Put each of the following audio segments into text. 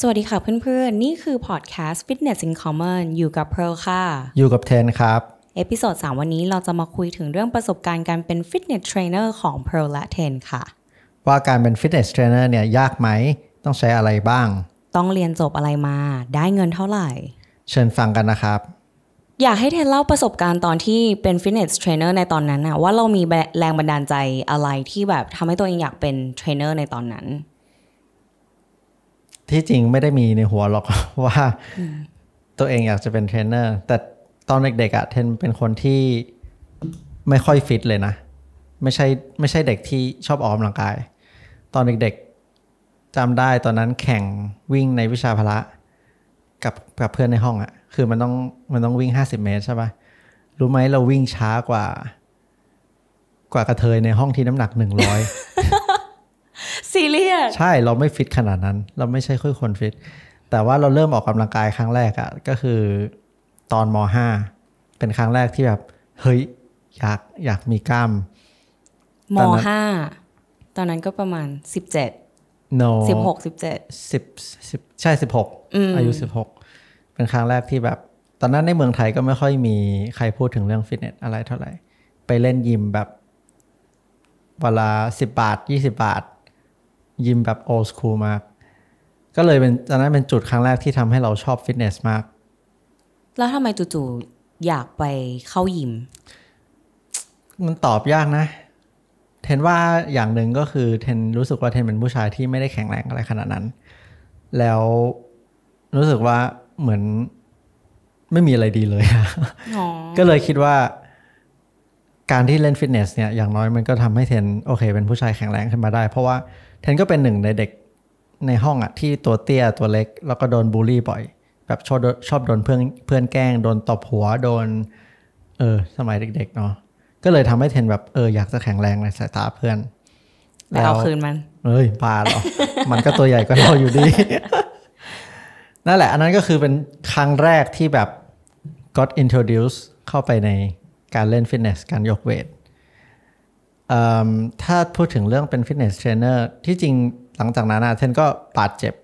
สวัสดีค่ะเพื่อนๆ นี่คือพอดแคสต์ Fitness in Common อยู่กับเพร์ลค่ะ อยู่กับเทนครับ episode 3วันนี้เราจะมาคุยถึงเรื่องประสบการณ์การเป็นฟิตเนสเทรนเนอร์ของเพร์ลและเทนค่ะ ว่าการเป็นฟิตเนสเทรนเนอร์เนี่ยยากไหม ต้องใช้อะไรบ้าง ต้องเรียนจบอะไรมา ได้เงินเท่าไหร่ เชิญฟังกันนะครับ อยากให้เทนเล่าประสบการณ์ตอนที่เป็นฟิตเนสเทรนเนอร์ในตอนนั้นนะว่าเรามีแรงบันดาลใจอะไรที่แบบทำให้ตัวเองอยากเป็นเทรนเนอร์ในตอนนั้น ที่จริงไม่ได้มีในหัวหรอกว่าตัวเองอยากจะเป็นเทรนเนอร์แต่ตอนเด็กๆอะเทนเป็นคนที่ไม่ค่อยฟิตเลยนะ ไม่ใช่ไม่ใช่เด็กที่ชอบออกกำลังกาย ตอนเด็กๆจำได้ตอนนั้นแข่งวิ่งในวิชาพละกับกับเพื่อนในห้องอะคือมันต้องมันต้องวิ่งห้าสิบเมตรใช่ปะรู้ไหมเราวิ่งช้ากว่า กว่ากระเทยในห้องที่น้ำหนักหนึ่งร้อย ซีเรียสใช่เราไม่ฟิตขนาดนั้น เราไม่ใช่ค่อยคนฟิต แต่ว่าเราเริ่มออกกำลังกายครั้งแรกอะก็คือตอนมห้าเป็นครั้งแรกที่แบบเฮ้ยอยากอยากมีกล้ามมตอนนั้นห้าตอนนั้นก็ประมาณ17 no 16 17สิบสิบใช่สิบหกอายุสิบหกเป็นครั้งแรกที่แบบ ตอนนั้นในเมืองไทยก็ไม่ค่อยมีใครพูดถึงเรื่องฟิตเนสอะไรเท่าไหร่ ไปเล่นยิมแบบเวลาสิบบาทยี่สิบาท ยิมแบบโอ s คูลมาก ก็เลยเป็นตอนนั้นเป็นจุดครั้งแรกที่ทำให้เราชอบฟิตเนสมาก แล้วทำไมจู่ๆอยากไปเข้ายิม มันตอบยากนะ เทนว่าอย่างหนึ่งก็คือเทนรู้สึกว่าเทนเป็นผู้ชายที่ไม่ได้แข็งแรงอะไรขนาดนั้น แล้วรู้สึกว่าเหมือนไม่มีอะไรดีเลยอะอ๋อก็เลยคิดว่าการที่เล่นฟิตเนสเนี่ยอย่างน้อยมันก็ทำให้เทนโอเค เป็นผู้ชายแข็งแรงขึ้นมาได้ เพราะว่า เทนก็เป็นหนึ่งในเด็กในห้องอะที่ตัวเตี้ยตัวเล็ก แล้วก็โดนบูลลี่บ่อย แบบชอบโดนชอบโดนเพื่อนเพื่อนแกล้งโดนตบหัวโดน เออ สมัยเด็ก ๆ เนาะก็เลยทำให้เทนแบบเอออยากจะแข็งแรงในสายตาเพื่อนแต่เอาคืนมันเอ้ยบาหรอ มันก็ตัวใหญ่กว่าเราอยู่ดี นั่นแหละ อันนั้นก็คือเป็นครั้งแรกที่แบบ got introduce เข้าไปในการเล่นฟิตเนสการยก weight เอิ่ม ถ้าพูดถึงเรื่องเป็นฟิตเนสเทรนเนอร์ที่จริงหลังจากนั้นอะเทนก็บาดเจ็บ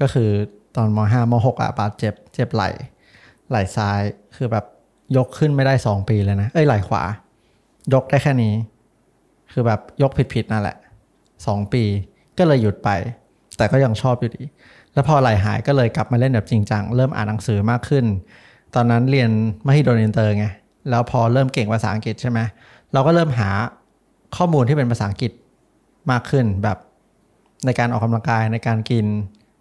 ก็คือตอนมห้ามหกอะบาดเจ็บ เจ็บไหล่ไหล่ซ้ายคือแบบยกขึ้นไม่ได้สองปีเลยนะ เอ้ยไหล่ขวา ยกได้แค่นี้ คือแบบยกผิดๆนั่นแหละสองปีก็เลยหยุดไป แต่ก็ยังชอบอยู่ดี แล้วพอไหล่หายก็เลยกลับมาเล่นแบบจริงจังเริ่มอ่านหนังสือมากขึ้น ตอนนั้นเรียนมหิดลอินเตอร์ไงแล้วพอเริ่มเก่งภาษาอังกฤษใช่ไหม เราก็เริ่มหาข้อมูลที่เป็นภาษาอังกฤษมากขึ้นแบบในการออกกำลังกายในการกิน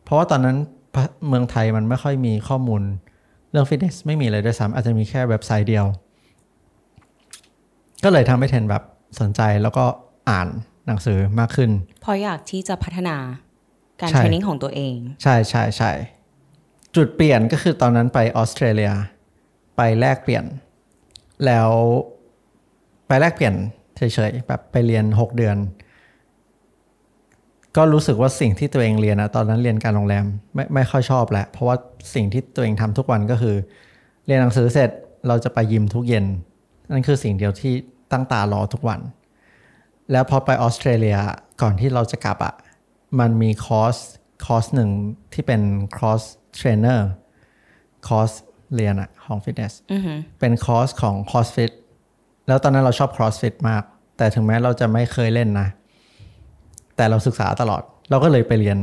เพราะว่าตอนนั้นประเมืองไทยมันไม่ค่อยมีข้อมูลเรื่องฟิตเนสไม่มีเลยด้วยซ้ำอาจจะมีแค่เว็บไซต์เดียว ก็เลยทำให้เทนแบบสนใจแล้วก็อ่านหนังสือมากขึ้นเพราะอยากที่จะพัฒนาการใช่เทรนนิ่งของตัวเอง ใช่ใช่ใช่จุดเปลี่ยนก็คือตอนนั้นไปออสเตรเลีย ไปแลกเปลี่ยน แล้ว ไปแลกเปลี่ยนเฉยๆแบบไปเรียน 6 เดือน ก็รู้สึกว่าสิ่งที่ตัวเองเรียนนะตอนนั้นเรียนการโรงแรมไม่ไม่ค่อยชอบแหละ เพราะว่าสิ่งที่ตัวเองทำทุกวันก็คือ เรียนหนังสือเสร็จเราจะไปยิมทุกเย็น นั่นคือสิ่งเดียวที่ตั้งตารอทุกวัน แล้วพอไปออสเตรเลียก่อนที่เราจะกลับอะ่ะมันมีคอร์สคอร์สหนึ่งที่เป็นคอร์สเทรนเนอร์คอร์สเรียนอะของฟิตเนสอือหือเป็นคอร์สของ CrossFit แล้วตอนนั้นเราชอบ CrossFit มาก แต่ถึงแม้เราจะไม่เคยเล่นนะ แต่เราศึกษาตลอด เราก็เลยไปเรียน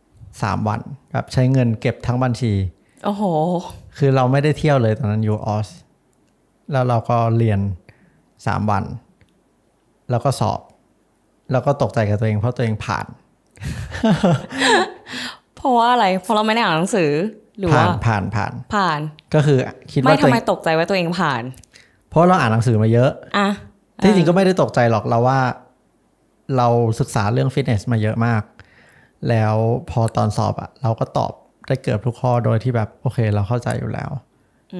3 วันแบบใช้เงินเก็บทั้งบัญชี โอ้โห คือเราไม่ได้เที่ยวเลยตอนนั้นอยู่ออส แล้วเราก็เรียน 3 วัน แล้วก็สอบ แล้วก็ตกใจกับตัวเองเพราะตัวเองผ่าน เพราะว่าอะไร เพราะเราไม่ได้อ่านหนังสือ หรือผ่าว่านผ่านผ่าน ผ่าน ก็คือคิดไม่ว่าทำตัวเอไมงตกใจว่าตัวเองผ่าน เพราะเราอ่านหนังสือมาเยอะอะที่จริงก็ไม่ได้ตกใจหรอกเราว่า เราศึกษาเรื่องฟิตเนสมาเยอะมาก แล้วพอตอนสอบอะเราก็ตอบได้เกือบทุกข้อโดยที่แบบโอเค เราเข้าใจอยู่แล้ว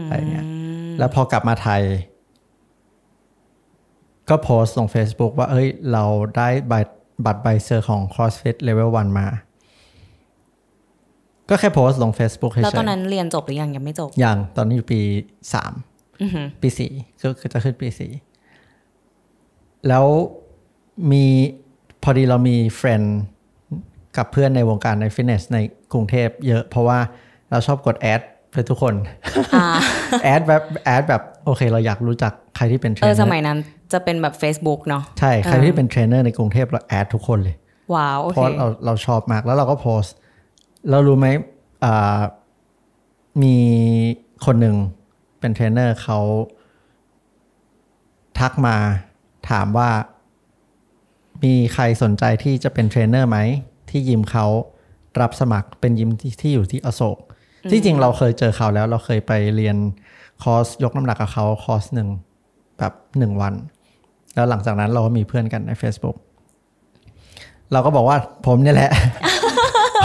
อะไรเงี้ยแล้วพอกลับมาไทย ก็โพสต์ลง Facebook ว่า เอ้ย เราได้บัตรบัตรใบเซอร์ของ CrossFit Level 1 มา ก็แค่โพสต์ลง Facebook เฉยแล้วตอนๆนั้นเรียนจบหรือยังยังไม่จบอย่างตอนนี้อยู่ปีสามอือหือ ปีสี่ก็คือจะขึ้นปีสี่แล้วมีพอดีเรามี friend กับเพื่อนในวงการในฟิตเนสในกรุงเทพเยอะเพราะว่าเราชอบกด add ไปทุกคนอ่า add แบบ add แบบโอเค เราอยากรู้จักใครที่เป็นเทรเอนอเนสอร์มัยนั้นจะเป็นแบบ Facebook เนาะใช่ ใครที่เป็นเทรนเนอร์ในกรุงเทพเรา add ทุกคนเลย ว้าวโอเพราะเราเราชอบมากแล้วเราก็โพสต์เรารู้ไหมอ่ามีคนหนึ่ง เป็นเทรนเนอร์เขาทักมาถามว่า มีใครสนใจที่จะเป็นเทรนเนอร์ไหม ที่ยิมเขารับสมัครเป็นยิมที่ที่อยู่ที่อโศกที่จริงเราเคยเจอเขาแล้ว เราเคยไปเรียนคอร์สยกน้ำหนักกับเขาคอร์สหนึ่งแบบหนึ่งวัน แล้วหลังจากนั้นเราก็มีเพื่อนกันใน Facebook เราก็บอกว่าผมเนี่ยแหละ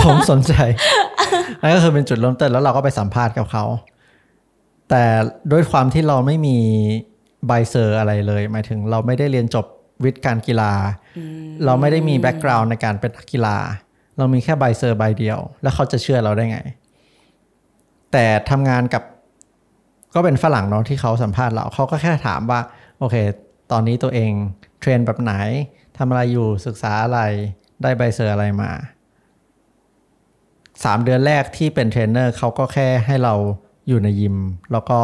ผมสนใจนั่นก็คือเป็นจุดเริ่มต้นแล้วเราก็ไปสัมภาษณ์กับเขา แต่ด้วยความที่เราไม่มีใบเซอร์อะไรเลย หมายถึงเราไม่ได้เรียนจบวิทย์การกีฬา เราไม่ได้มี background ในการเป็นนักกีฬา เรามีแค่ใบเซอร์ใบเดียว แล้วเขาจะเชื่อเราได้ไง แต่ทำงานกับก็เป็นฝรั่งเนาะที่เขาสัมภาษณ์เราเขาก็แค่ถามว่า โอเค ตอนนี้ตัวเอง train แบบไหนทำอะไรอยู่ศึกษาอะไรได้ใบเซอร์อะไรมาสามเดือนแรกที่เป็นเทรนเนอร์เขาก็แค่ให้เรา อยู่ในยิม แล้วก็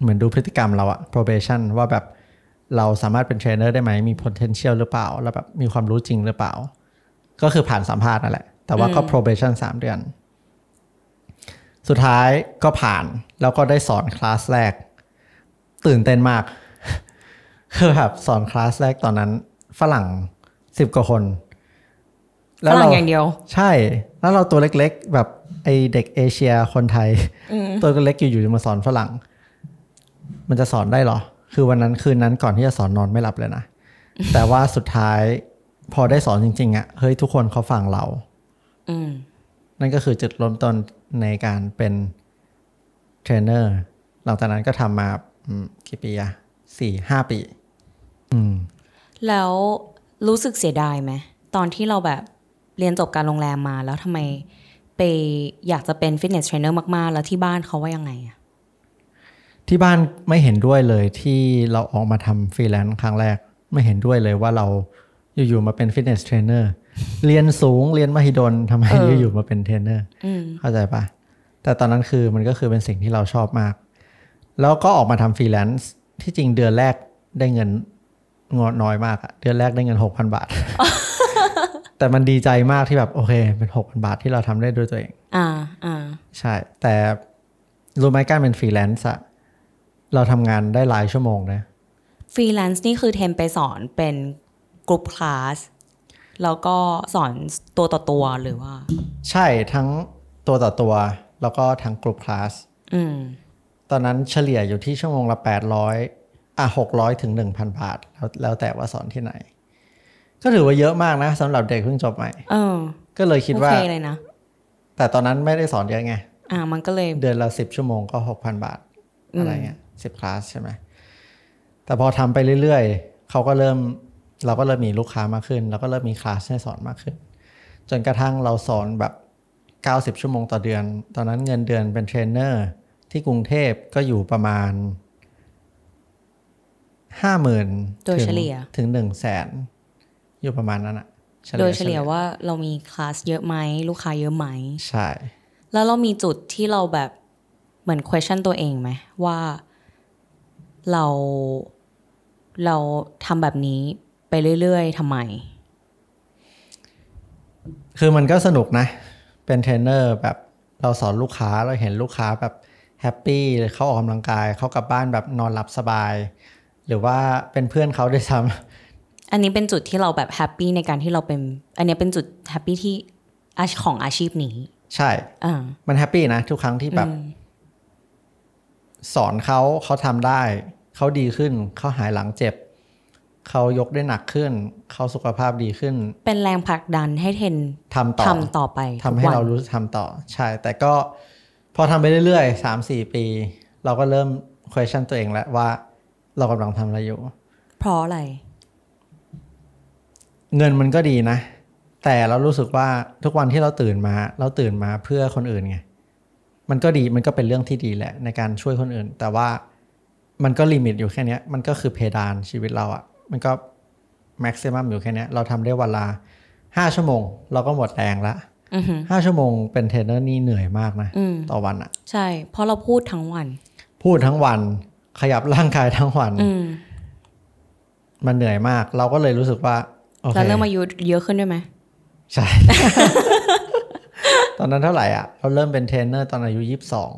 เหมือนดูพฤติกรรมเราอะ probation ว่าแบบเราสามารถเป็นเทรนเนอร์ได้ไหม มี potential หรือเปล่า แล้วแบบมีความรู้จริงหรือเปล่า ก็คือผ่านสัมภาษณ์นั่นแหละ แต่ว่าก็ probation สามเดือน สุดท้ายก็ผ่าน แล้วก็ได้สอนคลาสแรก ตื่นเต้นมาก คือแบบสอนคลาสแรกตอนนั้น ฝรั่งสิบกว่าคนฝรั่งอย่างเดียว ใช่ แล้วเราตัวเล็กๆ แบบไอเด็กเอเชียคนไทย ตัวเล็กอยู่ๆจะมาสอนฝรั่ง มันจะสอนได้เหรอ คือวันนั้นคืนนั้นก่อนที่จะสอนนอนไม่หลับเลยนะ แต่ว่าสุดท้ายพอได้สอนจริง ๆอะ่ะเฮ้ยทุกคนเขาฟังเราอืมนั่นก็คือจุดเริ่มต้นในการเป็นเทรนเนอร์หลังจากนั้นก็ทำมาอืมกี่ปีอะสี่ห้าปีอืมแล้วรู้สึกเสียดายไหมตอนที่เราแบบ เรียนจบการโรงแรมมาแล้วทำไมไปอยากจะเป็นฟิตเนสเทรนเนอร์มาก ๆ แล้วที่บ้านเขาว่ายังไงอะที่บ้านไม่เห็นด้วยเลยที่เราออกมาทำฟรีแลนซ์ครั้งแรก ไม่เห็นด้วยเลยว่าเราอยู่ๆมาเป็นฟิตเนสเทรนเนอร์เรียนสูงเรียนมหิดลทำไมอยู่ๆมาเป็นเทรนเนอร์อืมเข้าใจปะแต่ตอนนั้นคือมันก็คือเป็นสิ่งที่เราชอบมาก แล้วก็ออกมาทำฟรีแลนซ์ที่จริงเดือนแรกได้เงินงอน้อยมากอะเดือนแรกได้เงินหกพันบาท แต่มันดีใจมากที่แบบโอเค เป็นหกพันบาทที่เราทำได้ด้วยตัวเอง อ่าอ่าใช่ แต่รู้ไหมการเป็นฟรีแลนซ์อะเราทำงานได้หลายชั่วโมงนะฟรีแลนซ์นี่คือเทนไปสอนเป็นกลุ่มคลาสแล้วก็สอนตัวต่อตัวหรือว่า ใช่ทั้งตัวต่อตัว แล้วก็ทั้งกลุ่มคลาสอืมตอนนั้นเฉลี่ยอยู่ที่ชั่วโมงละ800อะ600ถึง1,000บาท แล้วแล้วแต่ว่าสอนที่ไหน ก็ถือว่าเยอะมากนะสำหรับเด็กเพิ่งจบใหม่เออก็เลยคิดว่าโอเคเลยนะแต่ตอนนั้นไม่ได้สอนเยอะไง อ่า มันก็เลยเดือนละ10ชั่วโมงก็6,000บาท อะไรเงี้ยสิบคลาสใช่ไหมแต่พอทำไปเรื่อยๆเขาก็เริ่มเราก็เริ่มมีลูกค้ามากขึ้น แล้วก็เริ่มมีคลาสให้สอนมากขึ้น จนกระทั่งเราสอนแบบ 90 ชั่วโมงต่อเดือน ตอนนั้นเงินเดือนเป็นเทรนเนอร์ที่กรุงเทพก็อยู่ประมาณห้าหมื่นโดยเฉลี่ยถึงหนึ่งแสน อยู่ประมาณนั้นอะโดยเฉลี่ยว่าเรามีคลาสเยอะไหมลูกค้าเยอะไหมใช่ แล้วเรามีจุดที่เราแบบเหมือน question ตัวเองไหมว่าเราเราทำแบบนี้ไปเรื่อยๆทำไม คือมันก็สนุกนะ เป็นเทรนเนอร์แบบเราสอนลูกค้าเราเห็นลูกค้าแบบ happy เขาออกกำลังกายเขากลับบ้านแบบนอนหลับสบาย หรือว่าเป็นเพื่อนเขาด้วยซ้ำ อันนี้เป็นจุดที่เราแบบ happy ในการที่เราเป็น อันนี้เป็นจุดแฮปปี้ที่อาชีพของอาชีพนี้ ใช่อ่ามันแฮปปี้นะ ทุกครั้งที่แบบ สอนเขาเขาทำได้ เขาดีขึ้น เขาหายหลังเจ็บ เขายกได้หนักขึ้น เขาสุขภาพดีขึ้น เป็นแรงผลักดันให้เทนทำต่อทำต่อไปทำให้ทุกวันเรารู้ทำต่อ ใช่ แต่ก็พอทำไปเรื่อยๆสามสี่ปี เราก็เริ่ม question ตัวเองแล้วว่า เรากำลังทำอะไรอยู่ เพราะอะไร เงินมันก็ดีนะ แต่เรารู้สึกว่าทุกวันที่เราตื่นมา เราตื่นมาเพื่อคนอื่นไงมันก็ดีมันก็เป็นเรื่องที่ดีแหละในการช่วยคนอื่น แต่ว่ามันก็ limit อยู่แค่เนี้ยมันก็คือเพดานชีวิตเราอะมันก็ maximum อยู่แค่เนี้ยเราทำได้วันละห้าชั่วโมง เราก็หมดแรงละอือหือห้าชั่วโมงเป็นเทรนเนอร์นี่เหนื่อยมากนะอืมต่อวันอะใช่ เพราะเราพูดทั้งวัน พูดทั้งวัน ขยับร่างกายทั้งวันอืมมันเหนื่อยมาก เราก็เลยรู้สึกว่าโอเค แล้วเริ่มอายุเยอะขึ้นด้วยไหมใช่ ตอนนั้นเท่าไหร่อะ เราเริ่มเป็นเทรนเนอร์ตอนอายุยี่สิบสอง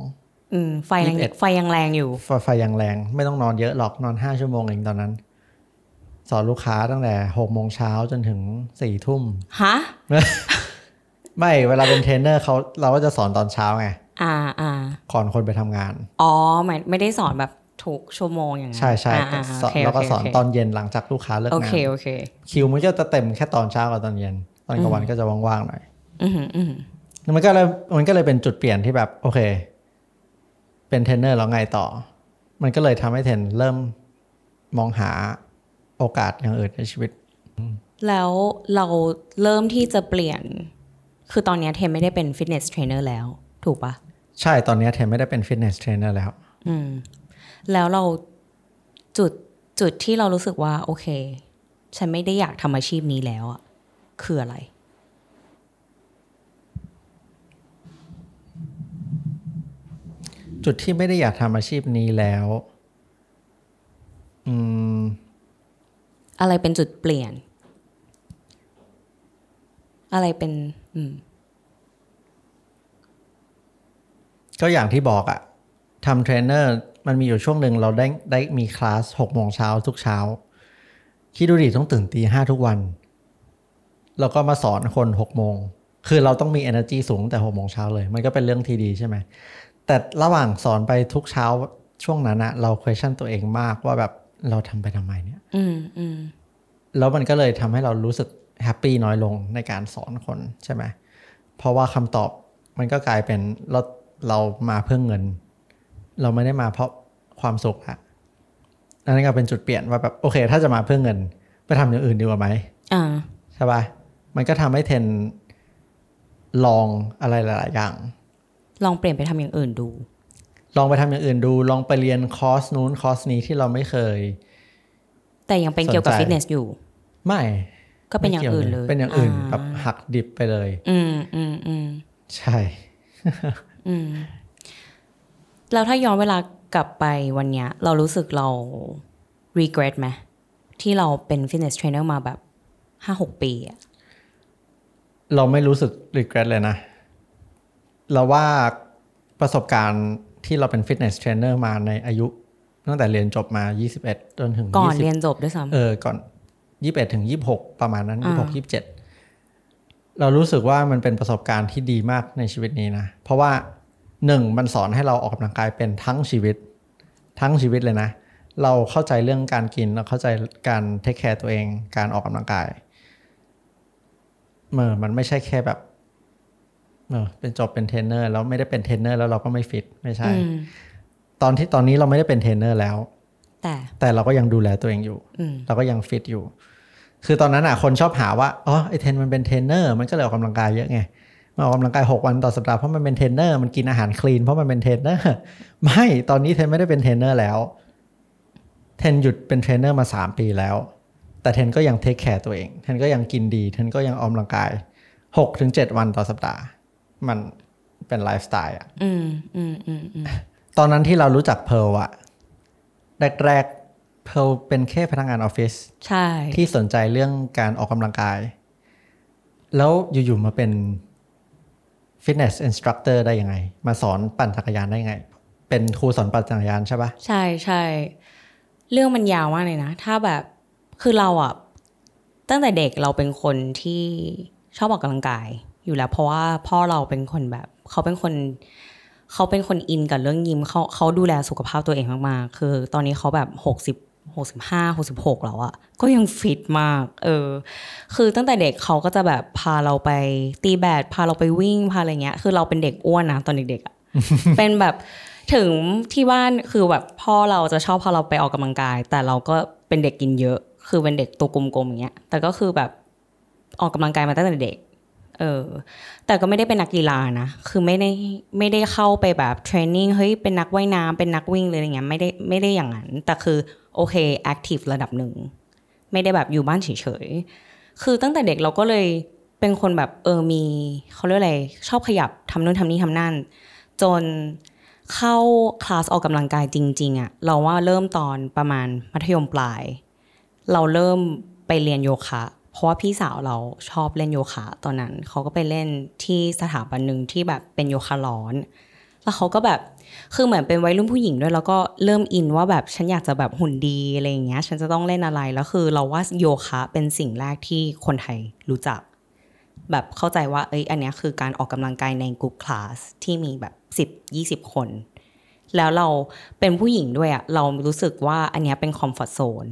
อืมไฟยัง21ไฟยังแรงอยู่ไฟยังแรง ไม่ต้องนอนเยอะหรอกนอนห้าชั่วโมงเองตอนนั้น สอนลูกค้าตั้งแต่หกโมงเช้าจนถึงสี่ทุ่มฮะไม่เวลาเป็นเทรนเนอร์เขาเราก็จะสอนตอนเช้าไง อ่าอ่าก่อนคนไปทำงาน อ๋อไม่ไม่ได้สอนแบบ ทุกชั่วโมงอย่างนั้นใช่ใช่อ่าอ่าสอนโอเคแล้วก็โอเคสอนโอเคตอนเย็นลังจากลูกค้าเลิกงานโอเคโอเคคิวมันก็จะเต็มแค่ตอนเช้ากับตอนเย็น ตอนกลางวันก็จะว่างๆหน่อยอือหืออือหือมันก็เลยมันก็เลยเป็นจุดเปลี่ยนที่แบบ โอเค เป็นเทรนเนอร์แล้วไงต่อ มันก็เลยทำให้เทนเริ่มมองหาโอกาสอย่างอื่นในชีวิต แล้วเราเริ่มที่จะเปลี่ยน คือตอนเนี้ยเทนไม่ได้เป็นฟิตเนสเทรนเนอร์แล้ว ถูกปะใช่ตอนนี้เทนไม่ได้เป็นฟิตเนสเทรนเนอร์แล้วอืม แล้วเราจุดจุดที่เรารู้สึกว่า โอเค ฉันไม่ได้อยากทำอาชีพนี้แล้วอะคืออะไร จุดที่ไม่ได้อยากทำอาชีพนี้แล้ว อืม อะไรเป็นจุดเปลี่ยน อะไรเป็น อืม ก็อย่างที่บอกอะทำเทรนเนอร์ มันมีอยู่ช่วงหนึ่งเราได้ได้มีคลาสหกโมงเช้าทุกเช้า คิดดูดิต้องตื่นตีห้าทุกวัน แล้วก็มาสอนคนหกโมง คือเราต้องมี energy สูงตั้งแต่หกโมงเช้าเลย มันก็เป็นเรื่องที่ดีใช่ไหม แต่ระหว่างสอนไปทุกเช้าช่วงนั้นอะเรา question ตัวเองมากว่าแบบเราทำไปทำไมเนี่ย อืมอืมแล้วมันก็เลยทำให้เรารู้สึกแฮปปี้น้อยลงในการสอนคนใช่ไหม เพราะว่าคำตอบมันก็กลายเป็นเราเรามาเพื่อเงิน เราไม่ได้มาเพราะความสุขอะอันนั้นก็เป็นจุดเปลี่ยนว่าแบบโอเค ถ้าจะมาเพื่อเงิน ไปทำอย่างอื่นดีกว่าไหมอ่าใช่ปะมันก็ทำให้เทนลองอะไรหลาย ๆ อย่าง ลองเปลี่ยนไปทำอย่างอื่นดู ลองไปทำอย่างอื่นดู ลองไปเรียนคอร์สนู้นคอร์สนี้ที่เราไม่เคย แต่ยังเป็นเกี่ยวกับสนใจฟิตเนสอยู่ ไม่ ก็เป็นอย่างอื่นเลย เป็นอย่างอื่นอ่าแบบหักดิบไปเลย อืมอืมอืมใช่ อืม แล้วถ้าย้อนเวลากลับไปวันเนี้ย เรารู้สึกเรา regret ไหมที่เราเป็น fitness trainer มาแบบห้าหกปีอะเราไม่รู้สึก regret เลยนะ เราว่าประสบการณ์ที่เราเป็นฟิตเนสเทรนเนอร์มาในอายุตั้งแต่เรียนจบมา 21 จนถึง ก่อน20เรียนจบด้วยซ้ำเออ ก่อน 21 ถึง 26 ประมาณนั้นอ่า26 27 เรารู้สึกว่ามันเป็นประสบการณ์ที่ดีมากในชีวิตนี้นะ เพราะว่า หนึ่งมันสอนให้เราออกกำลังกายเป็นทั้งชีวิต ทั้งชีวิตเลยนะ เราเข้าใจเรื่องการกินเราเข้าใจการ take care ตัวเอง การออกกำลังกายเออมันไม่ใช่แค่แบบเออเป็นจบเป็นเทรนเนอร์แล้วไม่ได้เป็นเทรนเนอร์แล้วเราก็ไม่ฟิตไม่ใช่อืมตอนที่ตอนนี้เราไม่ได้เป็นเทรนเนอร์แล้ว แต่แต่เราก็ยังดูแลตัวเองอยู่อืมเราก็ยังฟิตอยู่ คือตอนนั้นอะคนชอบหาว่าอ๋อไอเทนมันเป็นเทรนเนอร์มันก็เลยออกกำลังกายเยอะไง มันออกกำลังกายหกวันต่อสัปดาห์เพราะมันเป็นเทรนเนอร์มันกินอาหารคลีนเพราะมันเป็นเทรนเนอร์ไม่ตอนนี้เทนไม่ได้เป็นเทรนเนอร์แล้วเทนหยุดเป็นเทรนเนอร์มาสามปีแล้ว แต่เทนก็ยัง take care ตัวเองเทนก็ยังกินดีเทนก็ยังออกกำลังกายหกถึงเจ็ดวันต่อสัปดาห์ มันเป็นไลฟ์สไตล์อะอืมอืมอืมอืมตอนนั้นที่เรารู้จักเพร์ลอะแรกๆเพร์ลเป็นแค่พนักงานออฟฟิศใช่ที่สนใจเรื่องการออกกำลังกาย แล้วอยู่ๆมาเป็น fitness instructor ได้ยังไง มาสอนปั่นจักรยานได้ยังไง เป็นครูสอนปั่นจักรยานใช่ปะใช่ใช่เรื่องมันยาวมากเลยนะ ถ้าแบบคือเราอะตั้งแต่เด็กเราเป็นคนที่ชอบออกกำลังกาย อยู่แล้ว เพราะว่าพ่อเราเป็นคนแบบเขาเป็นคนเขาเป็นคนอินกับเรื่องยิมเขาเขาดูแลสุขภาพตัวเองมากๆ คือตอนนี้เขาแบบหกสิบ หกสิบห้าหกสิบหกแล้วอะก็ยังฟิตมาก เออ คือตั้งแต่เด็กเขาก็จะแบบพาเราไปตีแบดพาเราไปวิ่งพาอะไรเงี้ย คือเราเป็นเด็กอ้วนนะตอนเด็กๆอะเป็นแบบถึงที่บ้านคือแบบพ่อเราจะชอบพาเราไปออกกำลังกาย แต่เราก็เป็นเด็กกินเยอะ คือเป็นเด็กตัวกลมๆอย่างเงี้ย แต่ก็คือแบบออกกำลังกายมาตั้งแต่เด็ก เออแต่ก็ไม่ได้เป็นนักกีฬานะคือไม่ได้ไม่ได้เข้าไปแบบเทรนนิ่งเฮ้ยเป็นนักว่ายน้ำเป็นนักวิ่งเลยอะไรเงี้ยไม่ได้ไม่ได้อย่างนั้น แต่คือโอเคแอคทีฟระดับหนึ่ง ไม่ได้แบบอยู่บ้านเฉยๆ คือตั้งแต่เด็กเราก็เลยเป็นคนแบบเออมีเขาเรียกอะไรชอบขยับทำนู่นทำนี่ทำนั่น จนเข้าคลาสออกกำลังกายจริง ๆอะเราว่าเริ่มตอนประมาณมัธยมปลาย เราเริ่มไปเรียนโยคะ เพราะว่าพี่สาวเราชอบเล่นโยคะตอนนั้นเขาก็ไปเล่นที่สถาบันหนึ่งที่แบบเป็นโยคะร้อน แล้วเขาก็แบบคือเหมือนเป็นวัยรุ่นผู้หญิงด้วย แล้วก็เริ่มอินว่าแบบฉันอยากจะแบบหุ่นดีอะไรอย่างเงี้ย ฉันจะต้องเล่นอะไรแล้วคือเราว่าโยคะเป็นสิ่งแรกที่คนไทยรู้จัก แบบเข้าใจว่าเอ้ยอันเนี้ยคือการออกกำลังกายในกลุ่มคลาสที่มีแบบสิบยี่สิบคน แล้วเราเป็นผู้หญิงด้วยอะเรารู้สึกว่าอันเนี้ยเป็นคอมฟอร์ทโซน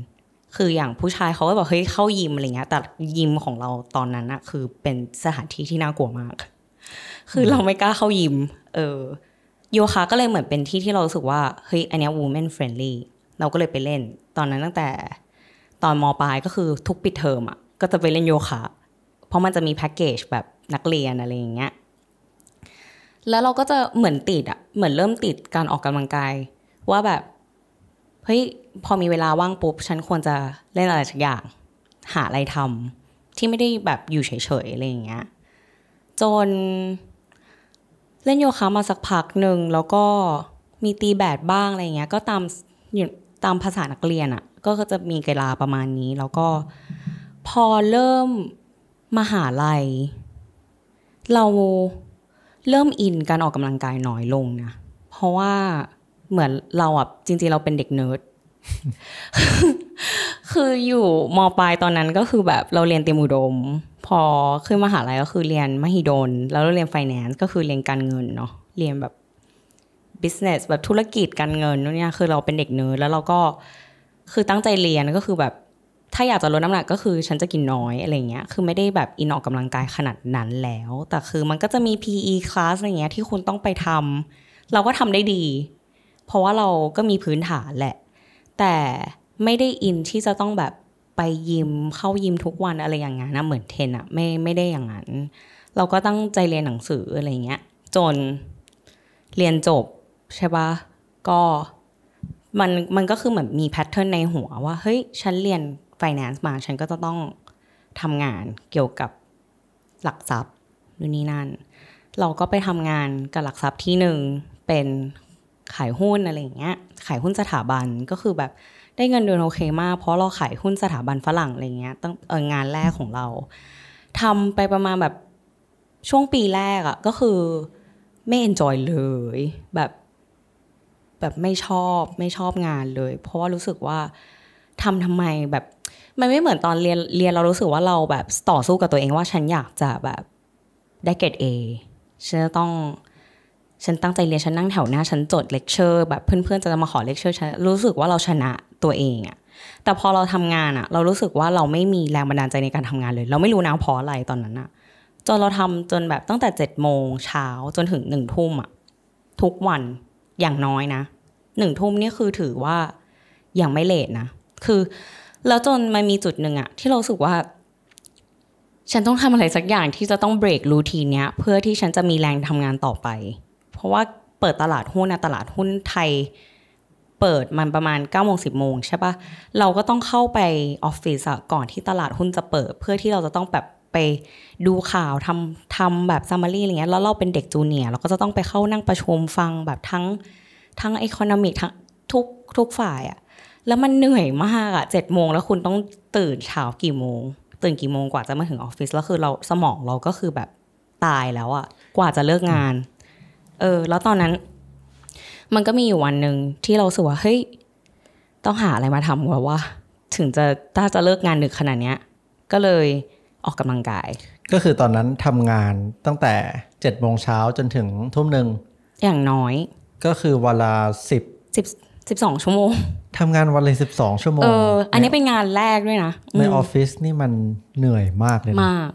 คืออย่างผู้ชายเขาก็บอกเฮ้ยเข้ายิมอะไรเงี้ย แต่ยิมของเราตอนนั้นอะคือเป็นสถานที่ที่น่ากลัวมาก คือเราไม่กล้าเข้ายิม เออโยคะก็เลยเหมือนเป็นที่ที่เราสึกว่าเฮ้ยอันนี้ woman friendly เราก็เลยไปเล่น ตอนนั้นตั้งแต่ตอนมปลายก็คือทุกปิดเทอมอะก็จะไปเล่นโยคะ เพราะมันจะมีแพ็กเกจแบบนักเรียนอะไรอย่างเงี้ยแล้วเราก็จะเหมือนติดอะเหมือนเริ่มติดการออกกำลังกาย ว่าแบบเฮ้ย พอมีเวลาว่างปุ๊บ ฉันควรจะเล่นอะไรสักอย่าง หาอะไรทำที่ไม่ได้แบบอยู่เฉยๆอะไรอย่างเงี้ยจนเล่นโยคะมาสักพักหนึ่งแล้วก็มีตีแบดบ้างอะไรเงี้ย ก็ตามอยู่ตามภาษานักเรียนอะ่ะ ก็จะมีกีฬาประมาณนี้ แล้วก็พอเริ่มมหาลัย เราเริ่มอินการออกกำลังกายน้อยลงนะ เพราะว่าเหมือนเราอะจริงๆเราเป็นเด็กเนิร์ด คืออยู่มปลายตอนนั้นก็คือแบบเราเรียนเตรียมอุดม พอขึ้นมหาลัยก็คือเรียนมหิดล แล้วเราเรียนไฟแนนซ์ก็คือเรียนการเงินเนาะเรียนแบบ business แบบธุรกิจการเงินเนี่ยคือเราเป็นเด็กเนิร์ดแล้วเราก็คือตั้งใจเรียนก็คือแบบถ้าอยากจะลดน้ำหนักก็คือฉันจะกินน้อยอะไรเงี้ย คือไม่ได้แบบอินออกกำลังกายขนาดนั้นแล้ว แต่คือมันก็จะมี PE class อะไรเงี้ยที่คุณต้องไปทำ เราก็ทำได้ดี เพราะว่าเราก็มีพื้นฐานแหละ แต่ไม่ได้อินที่จะต้องแบบไปยิมเข้ายิมทุกวันอะไรอย่างเงี้ยนะเหมือนเทนอะไม่ไม่ได้อย่างนั้น เราก็ตั้งใจเรียนหนังสืออะไรเงี้ย จนเรียนจบใช่ปะก็มันมันก็คือเหมือนมีแพทเทิร์นในหัวว่า เฮ้ย ฉันเรียน finance มา ฉันก็จะต้องทำงานเกี่ยวกับหลักทรัพย์นู่นนี่นั่น เราก็ไปทำงานกับหลักทรัพย์ที่หนึ่งเป็น ขายหุ้นอะไรอย่างเงี้ย ขายหุ้นสถาบันก็คือแบบได้เงินเดือนโอเคมาก เพราะเราขายหุ้นสถาบันฝรั่งอะไรเงี้ยตั้งเอองานแรกของเราทำไปประมาณแบบช่วงปีแรกอะก็คือไม่เอนจอยเลยแบบแบบไม่ชอบไม่ชอบงานเลย เพราะว่ารู้สึกว่าทำทำไมแบบมันไม่เหมือนตอนเรียนเรียนเรารู้สึกว่าเราแบบต่อสู้กับตัวเองว่าฉันอยากจะแบบได้เกรดเอฉันต้อง ฉันตั้งใจเรียนฉันนั่งแถวหน้าฉันจดเลคเชอร์แบบเพื่อนๆจะมาขอเลคเชอร์ฉันรู้สึกว่าเราชนะตัวเองอะแต่พอเราทำงานอะเรารู้สึกว่าเราไม่มีแรงบันดาลใจในการทำงานเลย เราไม่รู้นะเพราะอะไรตอนนั้นอะจนเราทำจนแบบตั้งแต่เจ็ดโมงเช้าจนถึงหนึ่งทุ่มอะทุกวันอย่างน้อยนะหนึ่งทุ่มนี่คือถือว่ายังไม่เลทนะคือ แล้วจนมันมีจุดหนึ่งอะที่เราสึกว่า ฉันต้องทำอะไรสักอย่างที่จะต้องเบรกรูทีนเนี้ย เพื่อที่ฉันจะมีแรงทำงานต่อไป เพราะว่าเปิดตลาดหุ้นนะตลาดหุ้นไทย เปิดมันประมาณ9ก้าโมงสิบโมงใช่ปะเราก็ต้องเข้าไปออฟฟิศก่อนที่ตลาดหุ้นจะเปิด เพื่อที่เราจะต้องแบบไปดูข่าวทำทำแบบซัมมารีอะไรเงี้ยแล้วเราเป็นเด็กจูเนียร์เราก็จะต้องไปเข้านั่งประชุมฟังแบบทั้งทั้งไอคอนมิกทั้งทุกทุกฝ่ายอะแล้วมันเหนื่อยมากอะเจ็ดโมงแล้วคุณต้องตื่นเช้ากี่โมง ตื่นกี่โมงกว่าจะมาถึงออฟฟิศแล้วคือเราสมองเราก็คือแบบตายแล้วอะกว่าจะเลิกงาน เออ แล้วตอนนั้น มันก็มีอยู่วันหนึ่งที่เราสึกว่าเฮ้ยต้องหาอะไรมาทำว่าว่า ถึงจะถ้าจะเลิกงานดึกขนาดเนี้ย ก็เลยออกกำลังกาย ก็คือตอนนั้นทำงานตั้งแต่เจ็ดโมงเช้าจนถึงทุ่มหนึ่งอย่างน้อย ก็คือเวลาสิบสิบสิบสองชั่วโมงทำงานวันละสิบสองชั่วโมงเอออันนี้เป็นงานแรกด้วยนะ ในออฟฟิศนี่มันเหนื่อยมากเลยนะมาก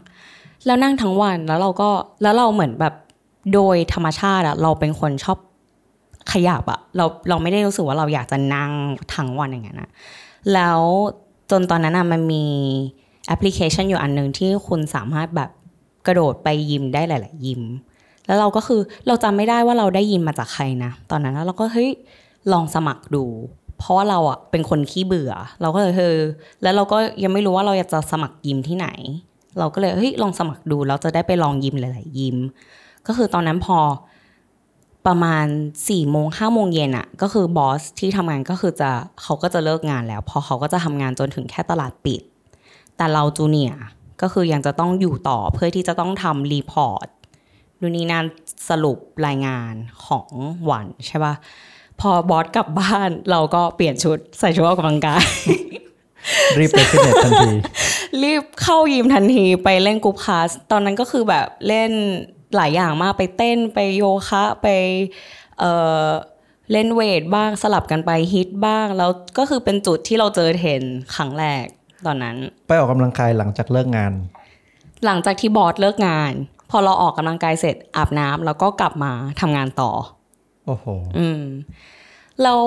แล้วนั่งทั้งวันแล้วเราก็แล้วเราเหมือนแบบ โดยธรรมชาติอะเราเป็นคนชอบขยับอะเราเราไม่ได้รู้สึกว่าเราอยากจะนั่งทั้งวันอย่างนั้นนะแล้วจนตอนนั้นอะมันมีแอปพลิเคชันอยู่อันหนึ่งที่คุณสามารถแบบกระโดดไปยิมได้หลาย ๆ ยิม แล้วเราก็คือเราจำไม่ได้ว่าเราได้ยินมาจากใครนะ ตอนนั้นแล้วเราก็เฮ้ยลองสมัครดู เพราะว่าเราอะเป็นคนขี้เบื่อ เราก็เลยเออแล้วเราก็ยังไม่รู้ว่าเราอยากจะสมัครยิมที่ไหน เราก็เลยเฮ้ยลองสมัครดูแล้วจะได้ไปลองยิมหลาย ๆ ยิม ก็คือตอนนั้นพอประมาณสี่โมงห้าโมงเย็นอะก็คือบอสที่ทำงานก็คือจะเขาก็จะเลิกงานแล้วพอเขาก็จะทำงานจนถึงแค่ตลาดปิด แต่เรา junior ก็คือยังจะต้องอยู่ต่อเพื่อที่จะต้องทำ report ดูนี่นั่นสรุปรายงานของวันใช่ปะพอบอสกลับบ้านเราก็เปลี่ยนชุดใส่ชุดออกกำลังกาย รีบไปฟิตเนสทันที รีบเข้ายิมทันทีไปเล่น group class ตอนนั้นก็คือแบบเล่น หลายอย่างมากไปเต้นไปโยคะไปเอ่อเล่นเวทบ้างสลับกันไปฮิตบ้าง แล้วก็คือเป็นจุดที่เราเจอเทรนด์ครั้งแรกตอนนั้น ไปออกกำลังกายหลังจากเลิกงาน หลังจากที่บอสเลิกงาน พอเราออกกำลังกายเสร็จอาบน้ำแล้วก็กลับมาทำงานต่อโอ้โหอืมแล้ว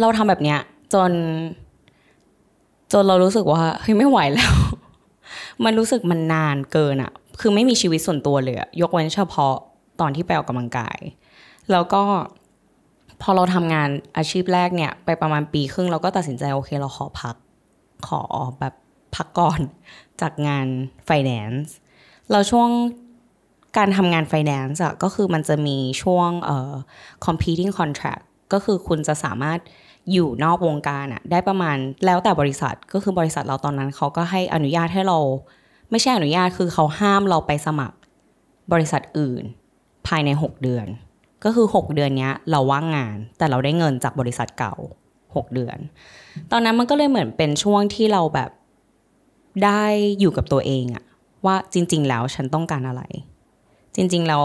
เราทำแบบเนี้ย จน จนเรารู้สึกว่าเฮ้ยไม่ไหวแล้ว มันรู้สึกมันนานเกินอะ คือไม่มีชีวิตส่วนตัวเลยยกเว้นเฉพาะตอนที่ไปออกกำลังกาย แล้วก็พอเราทำงานอาชีพแรกเนี่ย ไปประมาณปีครึ่งเราก็ตัดสินใจโอเคเราขอพัก ขอแบบพักก่อนจากงาน finance เราช่วงการทำงาน finance อะก็คือมันจะมีช่วงเอ่อ competing contract ก็คือคุณจะสามารถอยู่นอกวงการอะได้ประมาณแล้วแต่บริษัทก็คือบริษัทเราตอนนั้นเขาก็ให้อนุญาตให้เรา ไม่ใช่อนุญาตคือเขาห้ามเราไปสมัครบริษัทอื่น ภายใน 6 เดือน ก็คือ 6 เดือนนี้เราว่างงาน แต่เราได้เงินจากบริษัทเก่า 6 เดือน ตอนนั้นมันก็เลยเหมือนเป็นช่วงที่เราแบบได้อยู่กับตัวเองอะว่าจริง ๆ แล้วฉันต้องการอะไร จริง ๆ แล้ว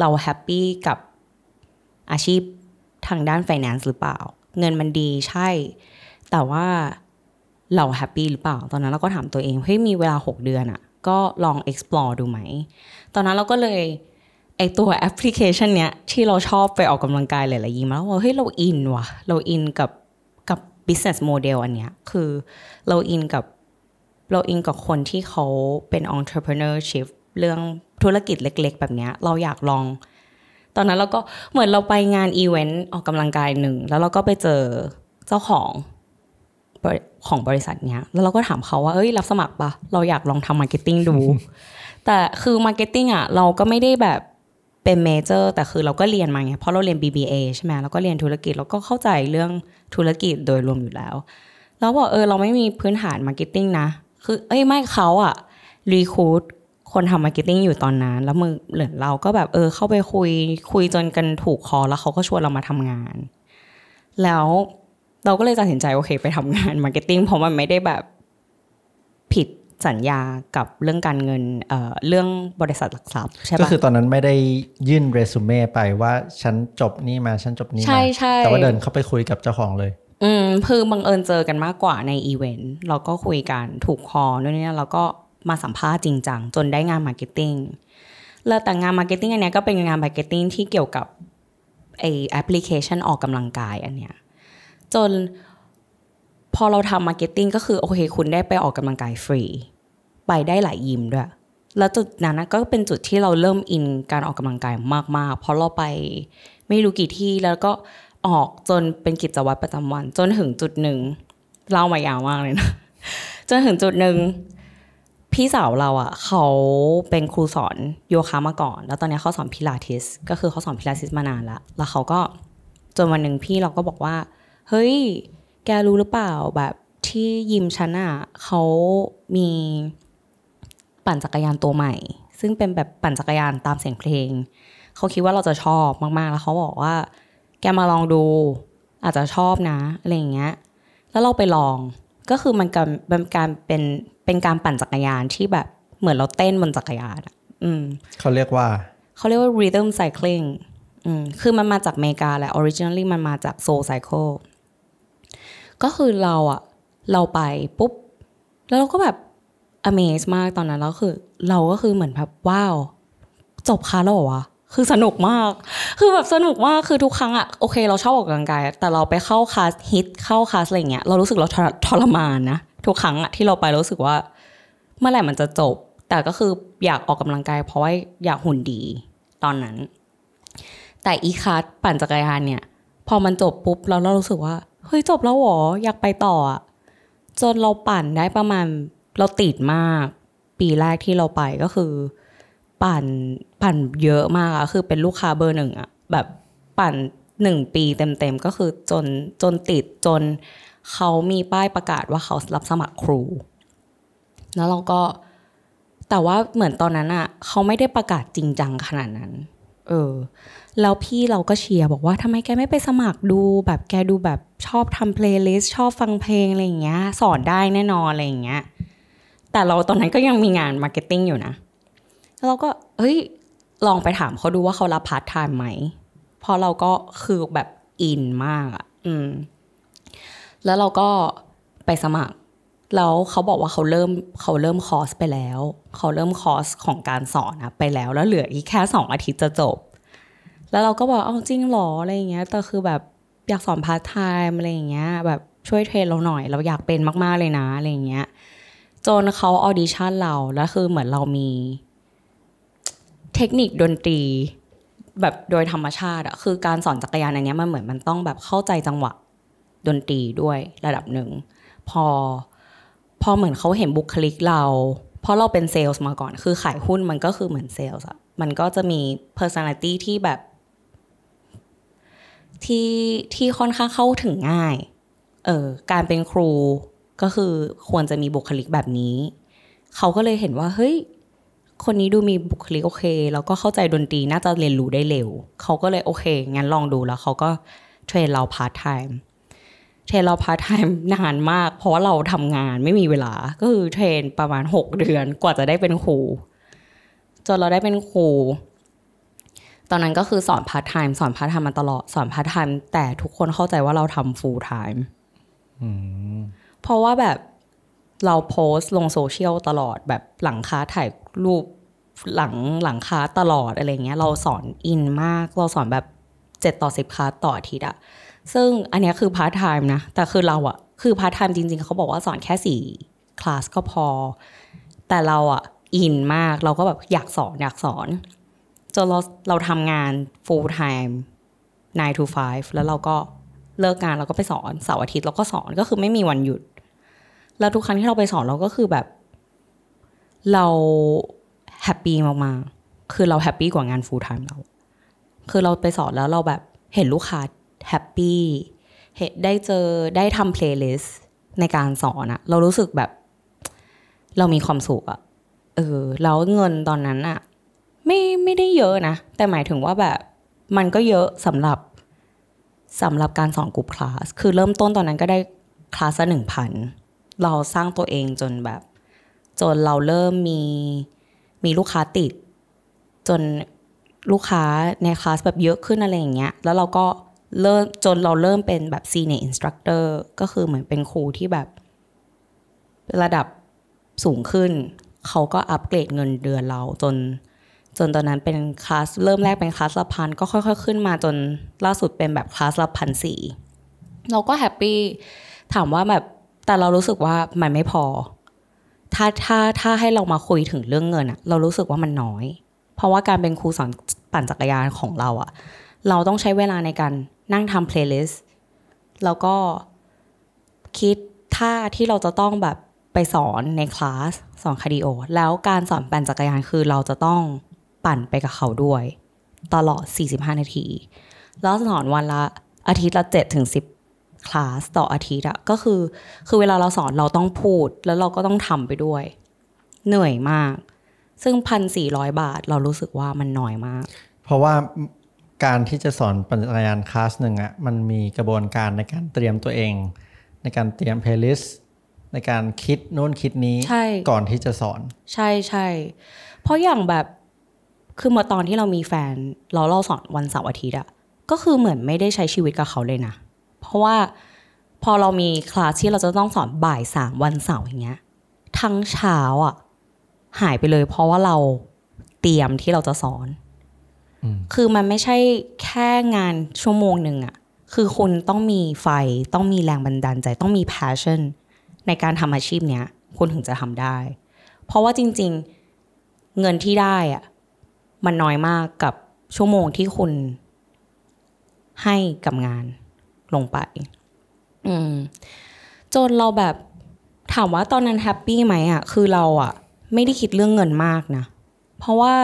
เราแฮปปี้กับอาชีพทางด้าน finance หรือเปล่า เงินมันดีใช่ แต่ว่า เราแฮปปี้หรือเปล่า ตอนนั้นเราก็ถามตัวเอง เฮ้ยมีเวลา 6 เดือนอะก็ลอง explore ดูไหม ตอนนั้นเราก็เลยไอตัวแอปพลิเคชันเนี้ยที่เราชอบไปออกกำลังกายหลายๆยิมแล้วว่าเฮ้ยเราอินว่ะ เราอินกับกับ business model อันเนี้ย คือเราอินกับเราอินกับคนที่เขาเป็น entrepreneurship เรื่องธุรกิจเล็กๆ แบบเนี้ย เราอยากลอง ตอนนั้นเราก็เหมือนเราไปงานอีเวนต์ออกกำลังกายหนึ่ง แล้วเราก็ไปเจอเจ้าของ ของบริษัทเนี้ย แล้วเราก็ถามเขาว่าเอ้ยรับสมัครปะเราอยากลองทำ marketing ดู แต่คือ marketing อะเราก็ไม่ได้แบบเป็น major แต่คือเราก็เรียนมาไงเพราะเราเรียน BBA ใช่ไหมแล้วก็เรียนธุรกิจแล้วก็เข้าใจเรื่องธุรกิจโดยรวมอยู่แล้วแล้วบอกเออเราไม่มีพื้นฐาน marketing นะคือเอ้ยไม่เขาอะ recruitคนทำ marketing อยู่ตอนนั้น แล้วมือเหลือเราก็แบบเออเข้าไปคุยคุยจนกันถูกคอแล้วเขาก็ชวนเรามาทำงาน แล้ว เราก็เลยตัดสินใจโอเค ไปทำงาน marketing เพราะมันไม่ได้แบบผิดสัญญากับเรื่องการเงินเอ่อเรื่องบริษัทหลักทรัพย์ใช่ก็ปะคือตอนนั้นไม่ได้ยื่นเรซูเม่ไปว่าฉันจบนี่มาฉันจบนี่มาใช่ใช่แต่ว่าเดินเข้าไปคุยกับเจ้าของเลย อืมคือบังเอิญเจอกันมากกว่าในอีเวนต์เราก็คุยกันถูกคอนู่นนี่นั่นเราก็มาสัมภาษณ์จริงจังจนได้งาน marketing แล้วแต่งาน marketing อันเนี้ยก็เป็นงาน marketing ที่เกี่ยวกับไอแอปพลิเคชันออกกำลังกายอันเนี้ย จนพอเราทำ marketing ก็คือโอเคคุณได้ไปออกกำลังกายฟรี ไปได้หลายยิมด้วย แล้วจุดนั้นก็เป็นจุดที่เราเริ่มอินการออกกำลังกายมากๆ เพราะเราไปไม่รู้กี่ที่แล้วก็ออกจนเป็นกิจวัตรประจำวัน จนถึงจุดหนึ่งเล่ามายาวมากเลยนะ จนถึงจุดหนึ่งพี่สาวเราอะ เขาเป็นครูสอนโยคะมาก่อน แล้วตอนนี้เขาสอนพิลาทิส ก็คือเขาสอนพิลาทิสมานานละแล้วเขาก็จนวันหนึ่งพี่เราก็บอกว่า เฮ้ย แกรู้หรือเปล่าแบบที่ยิมฉันอะเขามีปั่นจักรยานตัวใหม่ ซึ่งเป็นแบบปั่นจักรยานตามเสียงเพลง เขาคิดว่าเราจะชอบมากๆ แล้วเขาบอกว่า แกมาลองดู อาจจะชอบนะอะไรอย่างเงี้ย แล้วเราไปลองก็คือมันการเป็นการเป็นเป็นการปั่นจักรยานที่แบบเหมือนเราเต้นบนจักรยานอะอืมเขาเรียกว่า เขาเรียกว่า rhythm cycling อืมคือมันมาจากอเมริกาแหละ originally มันมาจาก soul cycle ก็คือเราอะเราไปปุ๊บ แล้วเราก็แบบ amaze มากตอนนั้นแล้วคือ เราก็คือเหมือนแบบว้าว จบคาสแล้ววะคือสนุกมาก คือแบบสนุกมาก คือทุกครั้งอะโอเค เราชอบออกกำลังกาย แต่เราไปเข้าคลาสฮิตเข้าคลาสอะไรเงี้ย เรารู้สึกเราทรทรมานนะ ทุกครั้งอะที่เราไปรู้สึกว่า เมื่อไหร่มันจะจบ แต่ก็คืออยากออกกำลังกาย เพราะว่าอยากหุ่นดี ตอนนั้น แต่อีคลาสปั่นจักรยานเนี่ย พอมันจบปุ๊บแล้วเรารู้สึกว่า เฮ้ยจบแล้วเหรออยากไปต่ออะจนเราปั่นได้ประมาณเราติดมาก ปีแรกที่เราไปก็คือ ปั่นปั่นเยอะมากอะคือเป็นลูกค้าเบอร์หนึ่งอะแบบปั่นหนึ่งปีเต็มๆก็คือจนจนติดจนเขามีป้ายประกาศว่าเขารับสมัครครู แล้วเราก็แต่ว่าเหมือนตอนนั้นอะเขาไม่ได้ประกาศจริงจังขนาดนั้น เออ แล้วพี่เราก็เชียร์บอกว่าทำไมแกไม่ไปสมัครดู แบบแกดูแบบชอบทำเพลย์ลิสต์ชอบฟังเพลงอะไรอย่างเงี้ย สอนได้แน่นอนอะไรอย่างเงี้ย แต่เราตอนนั้นก็ยังมีงาน marketing อยู่นะ แล้วเราก็เฮ้ยลองไปถามเขาดูว่าเขารับพาร์ทไทม์ไหมเพราะเราก็คือแบบอินมากอะอืม แล้วเราก็ไปสมัคร แล้วเขาบอกว่าเขาเริ่มเขาเริ่มคอร์สไปแล้ว เขาเริ่มคอร์สของการสอนอะไปแล้ว แล้วเหลืออีกแค่สองอาทิตย์จะจบ แล้วเราก็บอกเอาจริงเหรออะไรอย่างเงี้ยแต่คือแบบอยากสอนพาร์ทไทม์อะไรอย่างเงี้ยแบบช่วยเทรนเราหน่อย เราอยากเป็นมากๆเลยนะอะไรอย่างเงี้ยจนเขาออดิชั่นเราแล้วคือเหมือนเรามี เทคนิคดนตรี แบบโดยธรรมชาติอะคือการสอนจักรยานอันเนี้ยมันเหมือนมันต้องแบบเข้าใจจังหวะดนตรีด้วยระดับหนึ่ง พอ พอเหมือนเขาเห็นบุคลิกเรา เพราะเราเป็นเซลส์มาก่อน คือขายหุ้นมันก็คือเหมือนเซลส์อะมันก็จะมี personality ที่แบบ ที่ที่ค่อนข้างเข้าถึงง่าย เออการเป็นครูก็คือควรจะมีบุคลิกแบบนี้ เขาก็เลยเห็นว่าเฮ้ย คนนี้ดูมีบุคลิกโอเค แล้วก็เข้าใจดนตรีน่าจะเรียนรู้ได้เร็ว เขาก็เลยโอเค งั้นลองดูแล้วเขาก็เทรนเราพาร์ทไทม์เทรนเราพาร์ทไทม์นานมาก เพราะว่าเราทำงานไม่มีเวลา ก็คือเทรนประมาณหกเดือนกว่าจะได้เป็นครู จนเราได้เป็นครู ตอนนั้นก็คือสอนพาร์ทไทม์สอนพาร์ทไทม์มาตลอดสอนพาร์ทไทม์แต่ทุกคนเข้าใจว่าเราทำ full time เพราะว่าแบบเราโพสต์ลงโซเชียลตลอดแบบหลังคลาสถ่ายรูปหลังหลังคลาสตลอดอะไรเงี้ย เราสอนอินมาก เราสอนแบบเจ็ดต่อสิบคลาสต่ออาทิตย์อะซึ่งอันเนี้ยคือพาร์ทไทม์นะ แต่คือเราอะคือพาร์ทไทม์จริง ๆ เขาบอกว่าสอนแค่สี่คลาสก็พอ แต่เราอะอินมากเราก็แบบอยากสอนอยากสอน จนเราเราทำงาน full time 9 to 5 แล้วเราก็เลิกงานเราก็ไปสอนเสาร์อาทิตย์เราก็สอนก็คือไม่มีวันหยุด แล้วทุกครั้งที่เราไปสอนเราก็คือแบบ เราแฮปปี้มากๆคือเราแฮปปี้กว่างาน full time เรา คือเราไปสอนแล้วเราแบบเห็นลูกค้าแฮปปี้เห็นได้เจอได้ทำ playlist ในการสอนอะเรารู้สึกแบบ เรามีความสุขอะเออแล้วเงินตอนนั้นอะ ไม่ไม่ได้เยอะนะ แต่หมายถึงว่าแบบมันก็เยอะสำหรับสำหรับการสอนกลุ่มคลาส คือเริ่มต้นตอนนั้นก็ได้คลาสละหนึ่งพัน เราสร้างตัวเองจนแบบ จนเราเริ่มมีมีลูกค้าติด จนลูกค้าในคลาสแบบเยอะขึ้นอะไรอย่างเงี้ย แล้วเราก็เริ่มจนเราเริ่มเป็นแบบ senior instructor ก็คือเหมือนเป็นครูที่แบบระดับสูงขึ้น เขาก็อัปเกรดเงินเดือนเราจน จนตอนนั้นเป็นคลาสเริ่มแรกเป็นคลาสละพันก็ค่อย ๆ ขึ้นมาจนล่าสุดเป็นแบบคลาสละพันสี่เราก็ happy ถามว่าแบบแต่เรารู้สึกว่ามันไม่พอ ถ้าถ้าถ้าให้เรามาคุยถึงเรื่องเงินอะเรารู้สึกว่ามันน้อย เพราะว่าการเป็นครูสอนปั่นจักรยานของเราอะเราต้องใช้เวลาในการนั่งทำ playlist แล้วก็คิดท่าที่เราจะต้องแบบไปสอนในคลาสสอน cardio แล้วการสอนปั่นจักรยานคือเราจะต้อง ปั่นไปกับเขาด้วย ตลอด 45 นาที แล้วสอนวันละอาทิตย์ละ7ถึง10 คลาสต่ออาทิตย์อะก็คือ คือเวลาเราสอนเราต้องพูด แล้วเราก็ต้องทำไปด้วย เหนื่อยมาก ซึ่งพันสี่ร้อยบาท เรารู้สึกว่ามันน้อยมาก เพราะว่าการที่จะสอนปั่นจักรยานคลาสหนึ่งอะมันมีกระบวนการในการเตรียมตัวเอง ในการเตรียม playlist ในการคิดโน้นคิดนี้ใช่ก่อนที่จะสอน ใช่ใช่เพราะอย่างแบบ คือเมื่อตอนที่เรามีแฟนเราเราสอนวันเสาร์อาทิตย์อะก็คือเหมือนไม่ได้ใช้ชีวิตกับเขาเลยนะ เพราะว่าพอเรามีคลาสที่เราจะต้องสอนบ่ายสามวันเสาร์อย่างเงี้ย ทั้งเช้าอะหายไปเลย เพราะว่าเราเตรียมที่เราจะสอน คือมันไม่ใช่แค่งานชั่วโมงหนึ่งอะคือคุณต้องมีไฟต้องมีแรงบันดาลใจต้องมี passion ในการทำอาชีพเนี้ย คุณถึงจะทำได้ เพราะว่าจริง ๆ เงินที่ได้อะ มันน้อยมากกับชั่วโมงที่คุณให้กับงานลงไป อืม จนเราแบบถามว่าตอนนั้น happy ไหมอะคือเราอะไม่ได้คิดเรื่องเงินมากนะ เพราะว่า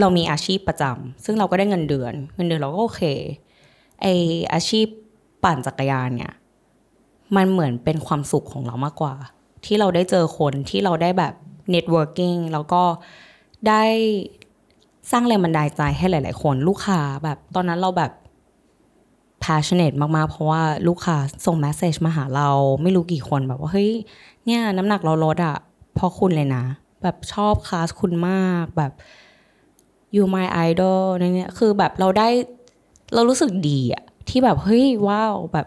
เรามีอาชีพประจำซึ่งเราก็ได้เงินเดือน เงินเดือนเราก็โอเค ไออาชีพปั่นจักรยานเนี่ย มันเหมือนเป็นความสุขของเรามากกว่า ที่เราได้เจอคนที่เราได้แบบ networking แล้วก็ได้ สร้างแรงบันดาลใจให้หลาย ๆ คนลูกค้าแบบตอนนั้นเราแบบ passionate มาก ๆ เพราะว่าลูกค้าส่ง message มาหาเราไม่รู้กี่คนแบบว่า เฮ้ย เนี่ยน้ำหนักเราลดอะเพราะคุณเลยนะ แบบชอบคลาสคุณมากแบบ you my idol เนี่ยคือแบบเราได้เรารู้สึกดีอะที่แบบ เฮ้ย ว้าว แบบ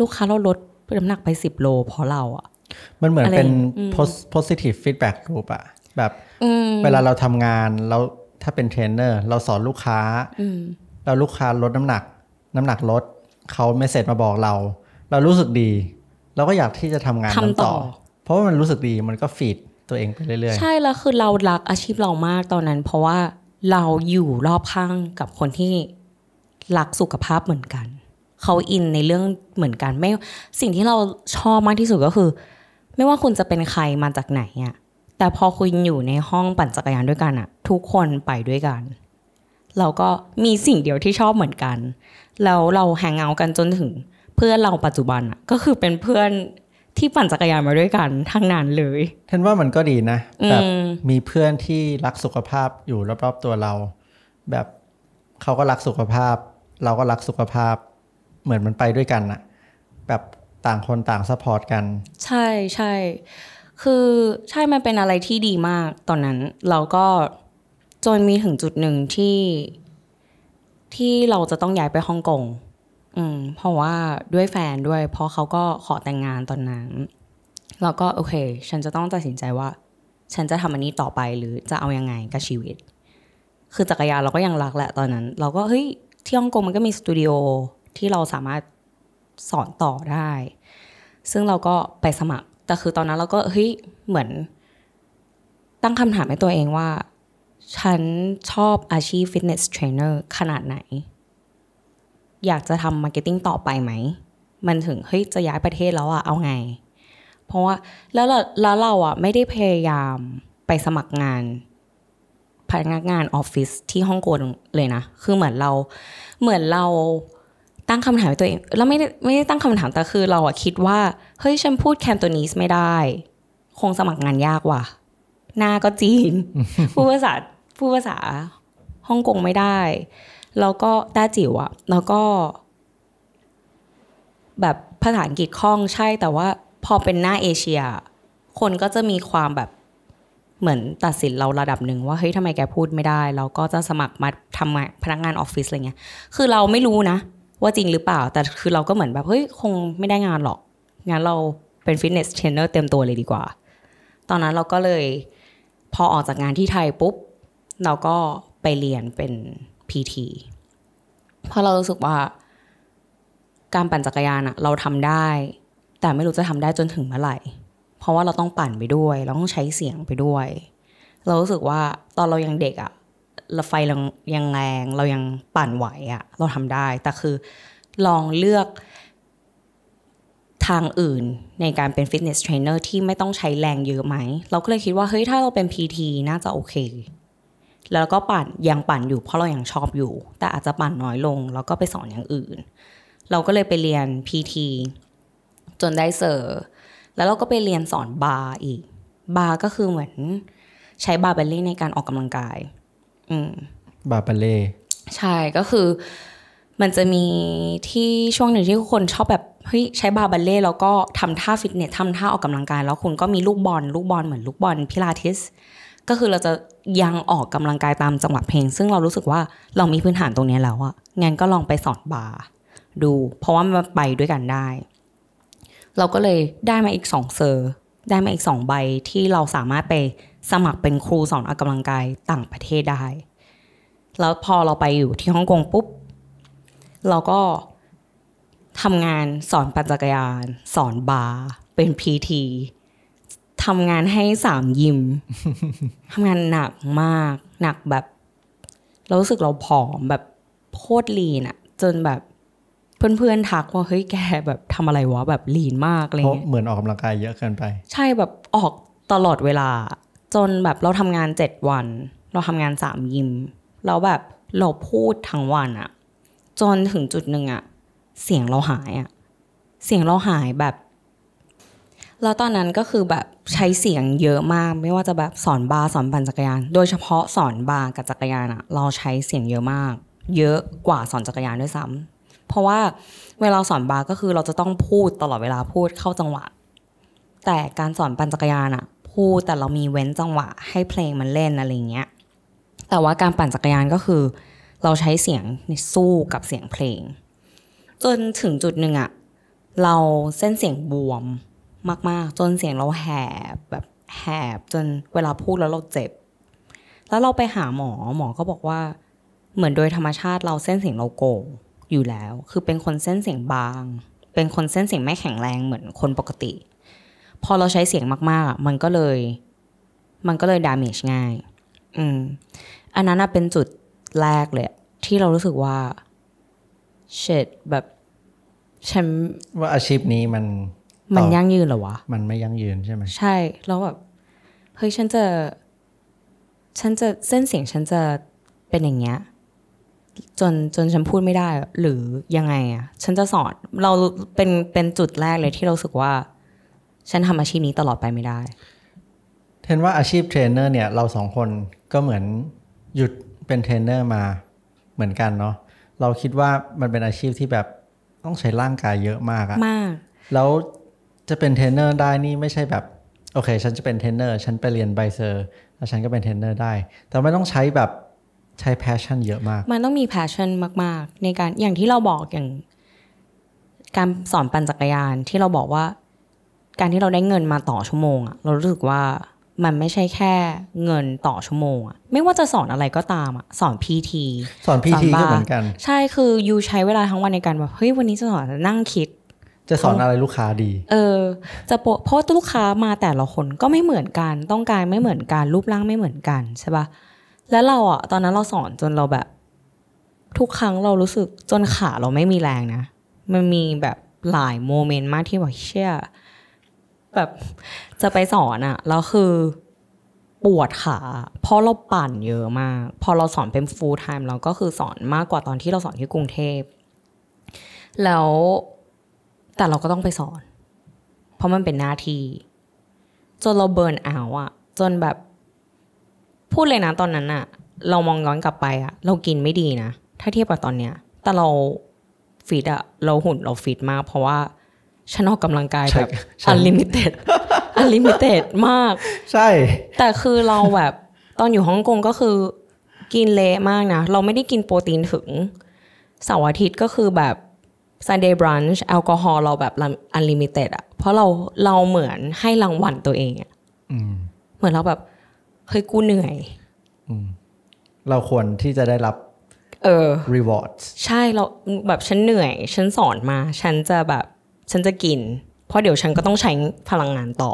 ลูกค้าเราลดน้ำหนักไปสิบโลเพราะเราอะมันเหมือนอะไรเป็นอืม pos- positive feedback loop อะแบบอืมเวลาเราทำงานเรา ถ้าเป็นเทรนเนอร์ เราสอนลูกค้าอืมแล้วลูกค้าลดน้ำหนัก น้ำหนักลดเขา message มาบอกเรา เรารู้สึกดี เราก็อยากที่จะทำงานทำนั้นต่อต่ออะเพราะว่ามันรู้สึกดีมันก็ feed ตัวเองไปเรื่อยใช่แล้วคือเรารักอาชีพเรามากตอนนั้น เพราะว่าเราอยู่รอบข้างกับคนที่รักสุขภาพเหมือนกัน เขาอินในเรื่องเหมือนกัน ไม่สิ่งที่เราชอบมากที่สุดก็คือ ไม่ว่าคุณจะเป็นใครมาจากไหนอะ แต่พอคุณอยู่ในห้องปั่นจักรยานด้วยกันอะทุกคนไปด้วยกันเราก็มีสิ่งเดียวที่ชอบเหมือนกัน แล้วเราแฮงเอาท์กันจนถึงเพื่อนเราปัจจุบันอะก็คือเป็นเพื่อนที่ปั่นจักรยานมาด้วยกันทั้งนั้นเลยๆท่านว่ามันก็ดีนะอืแบบมมีเพื่อนที่รักสุขภาพอยู่รอบๆตัวเรา แบบเขาก็รักสุขภาพ เราก็รักสุขภาพ เหมือนมันไปด้วยกันอะแบบต่างคนต่าง support กัน ใช่ใช่ คือใช่มันเป็นอะไรที่ดีมากตอนนั้น เราก็จนมีถึงจุดหนึ่งที่ที่เราจะต้องย้ายไปฮ่องกงอืมเพราะว่าด้วยแฟนด้วย เพราะเขาก็ขอแต่งงานตอนนั้นเราก็โอเค ฉันจะต้องตัดสินใจว่า ฉันจะทำอันนี้ต่อไปหรือจะเอายังไงกับชีวิต คือจักรยานเราก็ยังรักแหละตอนนั้น เราก็เฮ้ยที่ฮ่องกงมันก็มีสตูดิโอที่เราสามารถสอนต่อได้ ซึ่งเราก็ไปสมัคร แต่คือตอนนั้นเราก็เฮ้ยเหมือน ตั้งคำถามให้ตัวเองว่า ฉันชอบอาชีพ fitness trainer ขนาดไหน อยากจะทำ marketing ต่อไปไหม มันถึงเฮ้ยจะย้ายประเทศแล้วอะเอาไง เพราะว่าแล้วเราแล้วเราอะไม่ได้พยายามไปสมัครงานพนักงานออฟฟิศที่ฮ่องกงเลยนะ คือเหมือนเราเหมือนเรา ตั้งคำถามให้ตัวเอง แล้วไม่ได้ไม่ได้ตั้งคำถามแต่คือเราอะคิดว่า เฮ้ยฉันพูดแคนโตนีสไม่ได้ คงสมัครงานยากว่ะ หน้าก็จีน พูดภาษาพูดภาษาฮ่องกงไม่ได้ แล้วก็แต้จิ๋วอะแล้วก็ แบบภาษาอังกฤษคล่องใช่แต่ว่าพอเป็นหน้าเอเชีย คนก็จะมีความแบบเหมือนตัดสินเราระดับหนึ่งว่าเฮ้ยทำไมแกพูดไม่ได้ เราก็จะสมัครมาทำงานพนักงานออฟฟิศอะไรเงี้ย คือเราไม่รู้นะ ว่าจริงหรือเปล่า แต่คือเราก็เหมือนแบบเฮ้ยคงไม่ได้งานหรอก งั้นเราเป็น fitness trainer เต็มตัวเลยดีกว่า ตอนนั้นเราก็เลยพอออกจากงานที่ไทยปุ๊บ เราก็ไปเรียนเป็น PT เพราะเรารู้สึกว่า การปั่นจักรยานอะเราทำได้ แต่ไม่รู้จะทำได้จนถึงเมื่อไหร่ เพราะว่าเราต้องปั่นไปด้วย เราต้องใช้เสียงไปด้วย เรารู้สึกว่าตอนเรายังเด็กอะ เราไฟเรายังแรงเรายังปั่นไหวอะเราทำได้ แต่คือลองเลือกทางอื่นในการเป็น fitness trainer ที่ไม่ต้องใช้แรงเยอะไหม เราก็เลยคิดว่าเฮ้ยถ้าเราเป็น PT น่าจะโอเค แล้วก็ปั่นยังปั่นอยู่เพราะเรายังชอบอยู่ แต่อาจจะปั่นน้อยลง แล้วก็ไปสอนอย่างอื่น เราก็เลยไปเรียน PT จนได้ cert แล้วเราก็ไปเรียนสอน barre อีก barre ก็คือเหมือนใช้ barre ballet ในการออกกำลังกาย barre ballet ใช่ก็คือ มันจะมีที่ช่วงหนึ่งที่คนชอบแบบเฮ้ยใช้ barre ballet แล้วก็ทำท่าฟิตเนสทำท่าออกกำลังกาย แล้วคุณก็มีลูกบอลลูกบอลเหมือนลูกบอลพิลาทิสก็คือเราจะยังออกกำลังกายตามจังหวะเพลง ซึ่งเรารู้สึกว่าเรามีพื้นฐานตรงนี้แล้วอะงั้นก็ลองไปสอนบาร์ดู เพราะว่ามันไปด้วยกันได้ เราก็เลยได้มาอีกสองเซอร์ ได้มาอีกสองใบที่เราสามารถไป สมัครเป็นครูสอนออกกำลังกายต่างประเทศได้ แล้วพอเราไปอยู่ที่ฮ่องกงปุ๊บ เราก็ทำงานสอนปั่นจักรยาน สอนบาร์เป็นพีทีทำงานให้สามยิมทำงานหนักมาก หนักแบบ เรารู้สึกเราผอมแบบโคตรลีนอะจนแบบเพื่อนๆทักว่าเฮ้ยแกแบบทำอะไรวะแบบลีนมากอะไรเพราะเงี้ยเหมือนออกกำลังกายเยอะเกินไป ใช่แบบออกตลอดเวลา จนแบบเราทำงานเจ็ดวัน เราทำงานสามยิมแล้วแบบเราพูดทั้งวันอะจนถึงจุดหนึ่งอะเสียงเราหายอะเสียงเราหายแบบแล้วตอนนั้นก็คือแบบใช้เสียงเยอะมาก ไม่ว่าจะแบบสอน barre สอนปั่นจักรยาน โดยเฉพาะสอน barre กับจักรยานอะเราใช้เสียงเยอะมาก เยอะกว่าสอนจักรยานด้วยซ้ำเพราะว่าเวลาสอน barre ก็คือเราจะต้องพูดตลอดเวลาพูดเข้าจังหวะ แต่การสอนปั่นจักรยานอะ พูดแต่เรามีเว้นจังหวะให้เพลงมันเล่นอะไรเงี้ย แต่ว่าการปั่นจักรยานก็คือ เราใช้เสียงสู้กับเสียงเพลง จนถึงจุดหนึ่งอะเราเส้นเสียงบวมมาก ๆ จนเสียงเราแหบแบบแหบจนเวลาพูดแล้วเราเจ็บ แล้วเราไปหาหมอหมอก็บอกว่า เหมือนโดยธรรมชาติเราเส้นเสียงเราโกงอยู่แล้ว คือเป็นคนเส้นเสียงบาง เป็นคนเส้นเสียงไม่แข็งแรงเหมือนคนปกติ พอเราใช้เสียงมากๆอะมันก็เลย มันก็เลยดาเมจง่าย อืม อันนั้นน่ะเป็นจุดแรกเลย ที่เรารู้สึกว่าเชดแบบฉันว่าอาชีพนี้มัน มันต่อยั่งยืนเหรอวะ มันไม่ยั่งยืนใช่ไหมใช่แล้วแบบเฮ้ยฉันจะ ฉันจะเส้นเสียงฉันจะเป็นอย่างเงี้ยจนจนฉันพูดไม่ได้หรือยังไงอะฉันจะสอนเราเป็นเป็นจุดแรกเลยที่เรารู้สึกว่า ฉันทำอาชีพนี้ตลอดไปไม่ได้ เทนว่าอาชีพเทรนเนอร์เนี่ยเราสองคนก็เหมือนหยุดเป็นเทรนเนอร์มาเหมือนกันเนาะเราคิดว่ามันเป็นอาชีพที่แบบต้องใช้ร่างกายเยอะมากอะมาก แล้วจะเป็นเทรนเนอร์ได้นี่ไม่ใช่แบบโอเค ฉันจะเป็นเทรนเนอร์ ฉันไปเรียนใบ cert แล้วฉันก็เป็นเทรนเนอร์ได้ แต่ไม่ต้องใช้แบบใช้ passion เยอะมาก มันต้องมี passion มาก ๆ ในการอย่างที่เราบอกอย่าง การสอนปั่นจักรยานที่เราบอกว่า การที่เราได้เงินมาต่อชั่วโมงอะเรารู้สึกว่ามันไม่ใช่แค่เงินต่อชั่วโมงอะไม่ว่าจะสอนอะไรก็ตามอะสอน PT สอนพีสอนทีบาร์ก็เหมือนกัน ใช่คือยูใช้เวลาทั้งวันในการแบบเฮ้ยวันนี้จะสอนนั่งคิด จะสอนอะไรลูกค้าดี เออจะโปะเพราะลูกค้ามาแต่ละคนก็ไม่เหมือนกัน ต้องการไม่เหมือนกัน รูปร่างไม่เหมือนกันใช่ปะแล้วเราอะตอนนั้นเราสอนจนเราแบบ ทุกครั้งเรารู้สึกจนขาเราไม่มีแรงนะ มันมีแบบหลายโมเมนต์มากที่แบบเชี่ย แบบจะไปสอนอะแล้วคือปวดขาเพราะเราปั่นเยอะมาก พอเราสอนเป็น full time เราก็คือสอนมากกว่าตอนที่เราสอนที่กรุงเทพ แล้วแต่เราก็ต้องไปสอน เพราะมันเป็นหน้าที่จนเราเบิร์นเอาอะจนแบบ พูดเลยนะตอนนั้นอะเรามองย้อนกลับไปอะเรากินไม่ดีนะ ถ้าเทียบกับตอนเนี้ย แต่เราฟิตอะเราหุ่นเราฟิตมาก เพราะว่า ฉันออกกำลังกายใช่แบบใช่ unlimited unlimited มาก ใช่ แต่คือเราแบบตอนอยู่ฮ่องกงก็คือกินเละมากนะ เราไม่ได้กินโปรตีนถึงเสาร์อาทิตย์ก็คือแบบ Sunday brunch แอลกอฮอล์เราแบบ unlimited อะเพราะเราเราเหมือนให้รางวัลตัวเองอะอืมเหมือนเราแบบ เฮ้ยกูเหนื่อยเราควรที่จะได้รับ เออ rewards ใช่เราแบบฉันเหนื่อย ฉันสอนมา ฉันจะแบบ ฉันจะกิน เพราะเดี๋ยวฉันก็ต้องใช้พลังงานต่อ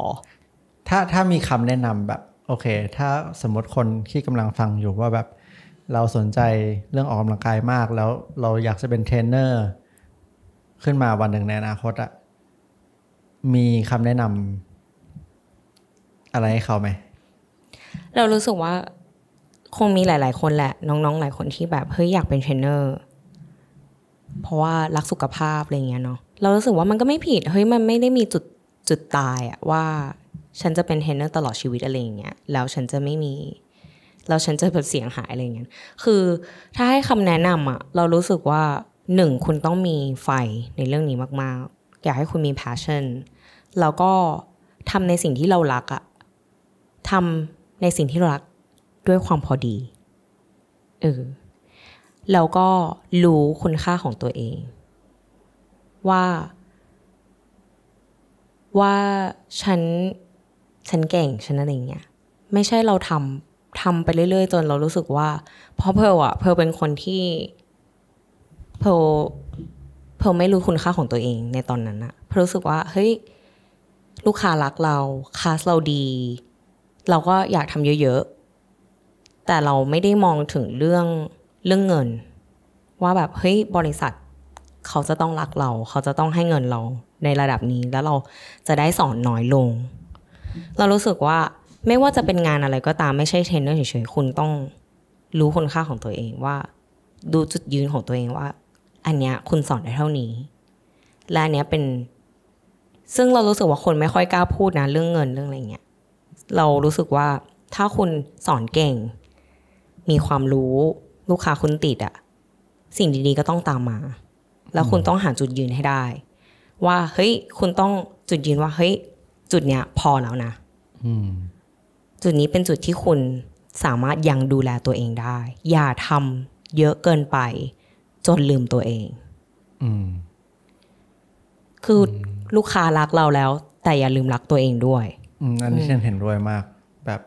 ถ้าถ้ามีคำแนะนำแบบโอเค ถ้าสมมติคนที่กำลังฟังอยู่ว่าแบบเราสนใจเรื่องออกกำลังกายมาก แล้วเราอยากจะเป็นเทรนเนอร์ขึ้นมาวันหนึ่งในอนาคตอะมีคำแนะนำอะไรให้เขาไหม เรารู้สึกว่าคงมีหลาย ๆ คนแหละ น้อง ๆ หลายคนที่แบบเฮ้ยอยากเป็นเทรนเนอร์เพราะว่ารักสุขภาพอะไรเงี้ยเนาะ เรารู้สึกว่ามันก็ไม่ผิดเฮ้ยมันไม่ได้มีจุดจุดตายอะว่าฉันจะเป็นเทรนเนอร์ตลอดชีวิตอะไรอย่างเงี้ยแล้วฉันจะไม่มีแล้วฉันจะแบบเสียหายอะไรเงี้ยคือถ้าให้คำแนะนำอะเรารู้สึกว่าหนึ่งคุณต้องมีไฟในเรื่องนี้มากๆ อยากให้คุณมี passion แล้วก็ทำในสิ่งที่เรารักอะทำในสิ่งที่เรารักด้วยความพอดีเออแล้วก็รู้คุณค่าของตัวเอง ว่า ว่าฉันฉันเก่งฉันอะไรเงี้ยไม่ใช่เราทำทำไปเรื่อยๆ จนเรารู้สึกว่า เพราะเพลอะเพลเป็นคนที่เพลเพลไม่รู้คุณค่าของตัวเองในตอนนั้นอะเพลรู้สึกว่าเฮ้ยลูกค้ารักเราคลาสเราดี เราก็อยากทำเยอะๆ แต่เราไม่ได้มองถึงเรื่องเรื่องเงิน ว่าแบบเฮ้ยบริษัท เขาจะต้องรักเรา เขาจะต้องให้เงินเราในระดับนี้ แล้วเราจะได้สอนน้อยลง เรารู้สึกว่าไม่ว่าจะเป็นงานอะไรก็ตามไม่ใช่เทรนเนอร์เฉยๆคุณต้องรู้คุณค่าของตัวเองว่า ดูจุดยืนของตัวเองว่า อันเนี้ยคุณสอนได้เท่านี้ และอันเนี้ยเป็น ซึ่งเรารู้สึกว่าคนไม่ค่อยกล้าพูดนะเรื่องเงินเรื่องอะไรเงี้ยเรารู้สึกว่าถ้าคุณสอนเก่ง มีความรู้ลูกค้าคุณติดอะสิ่งดีๆก็ต้องตามมา แล้วคุณต้องหาจุดยืนให้ได้ ว่าเฮ้ยคุณต้องจุดยืนว่าเฮ้ยจุดเนี้ยพอแล้วนะจุดนี้เป็นจุดที่คุณสามารถยังดูแลตัวเองได้ อย่าทำเยอะเกินไป จนลืมตัวเองอคือลูกค้ารักเราแล้ว แต่อย่าลืมรักตัวเองด้วยอันนี้ฉันเห็นด้วยมาก แบบ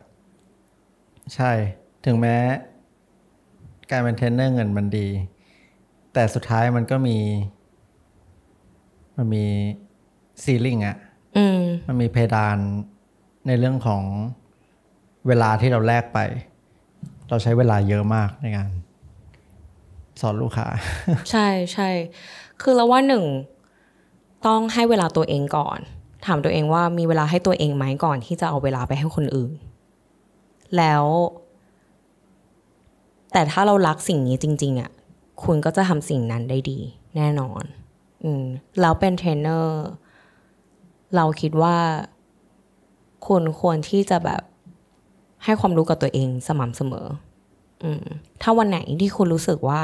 ใช่ ถึงแม้ การเป็นเทรนเนอร์เงินมันดี แต่สุดท้ายมันก็มี มันมี ceiling อะอืมมันมีเพดานในเรื่องของเวลาที่เราแลกไป เราใช้เวลาเยอะมากในการสอนลูกค้า ใช่ใช่คือเราว่าหนึ่งต้องให้เวลาตัวเองก่อน ถามตัวเองว่ามีเวลาให้ตัวเองไหมก่อนที่จะเอาเวลาไปให้คนอื่น แล้ว แต่ถ้าเรารักสิ่งนี้จริง ๆอะ คุณก็จะทำสิ่งนั้นได้ดี แน่นอน อืมแล้วเป็นเทรนเนอร์เราคิดว่า คุณควรที่จะแบบให้ความรู้กับตัวเองสม่ำเสมอ อืม ถ้าวันไหนที่คุณรู้สึกว่า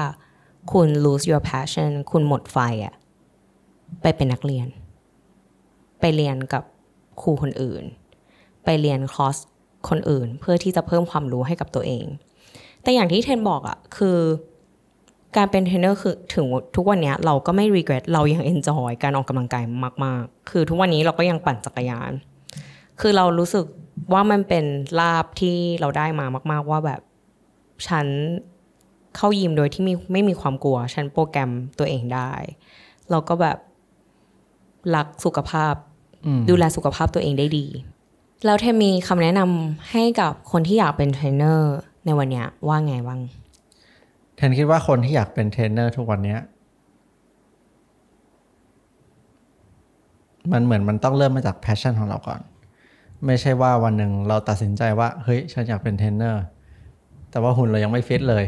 คุณ lose your passion คุณหมดไฟอะไปเป็นนักเรียน ไปเรียนกับครูคนอื่น ไปเรียนคอร์สคนอื่น เพื่อที่จะเพิ่มความรู้ให้กับตัวเอง แต่อย่างที่เทนบอกอะคือ การเป็นเทรนเนอร์คือถึงทุกวันเนี้ยเราก็ไม่ regret เรายัง enjoy การออกกำลังกายมาก ๆ คือทุกวันนี้เราก็ยังปั่นจักรยาน คือเรารู้สึกว่ามันเป็นลาภที่เราได้มามาก ๆ ว่าแบบฉันเข้ายิมโดยที่มีไม่มีความกลัว ฉันโปรแกรมตัวเองได้เราก็แบบรักสุขภาพอืมดูแลสุขภาพตัวเองได้ดี แล้วเทนมีคำแนะนำให้กับคนที่อยากเป็นเทรนเนอร์ในวันเนี้ยว่าไงบ้าง เทนคิดว่าคนที่อยากเป็นเทรนเนอร์ทุกวันเนี้ยมันเหมือนมันต้องเริ่มมาจาก passion ของเราก่อน ไม่ใช่ว่าวันหนึ่งเราตัดสินใจว่า เฮ้ย ฉันอยากเป็นเทรนเนอร์แต่ว่าหุ่นเรายังไม่ฟิตเลย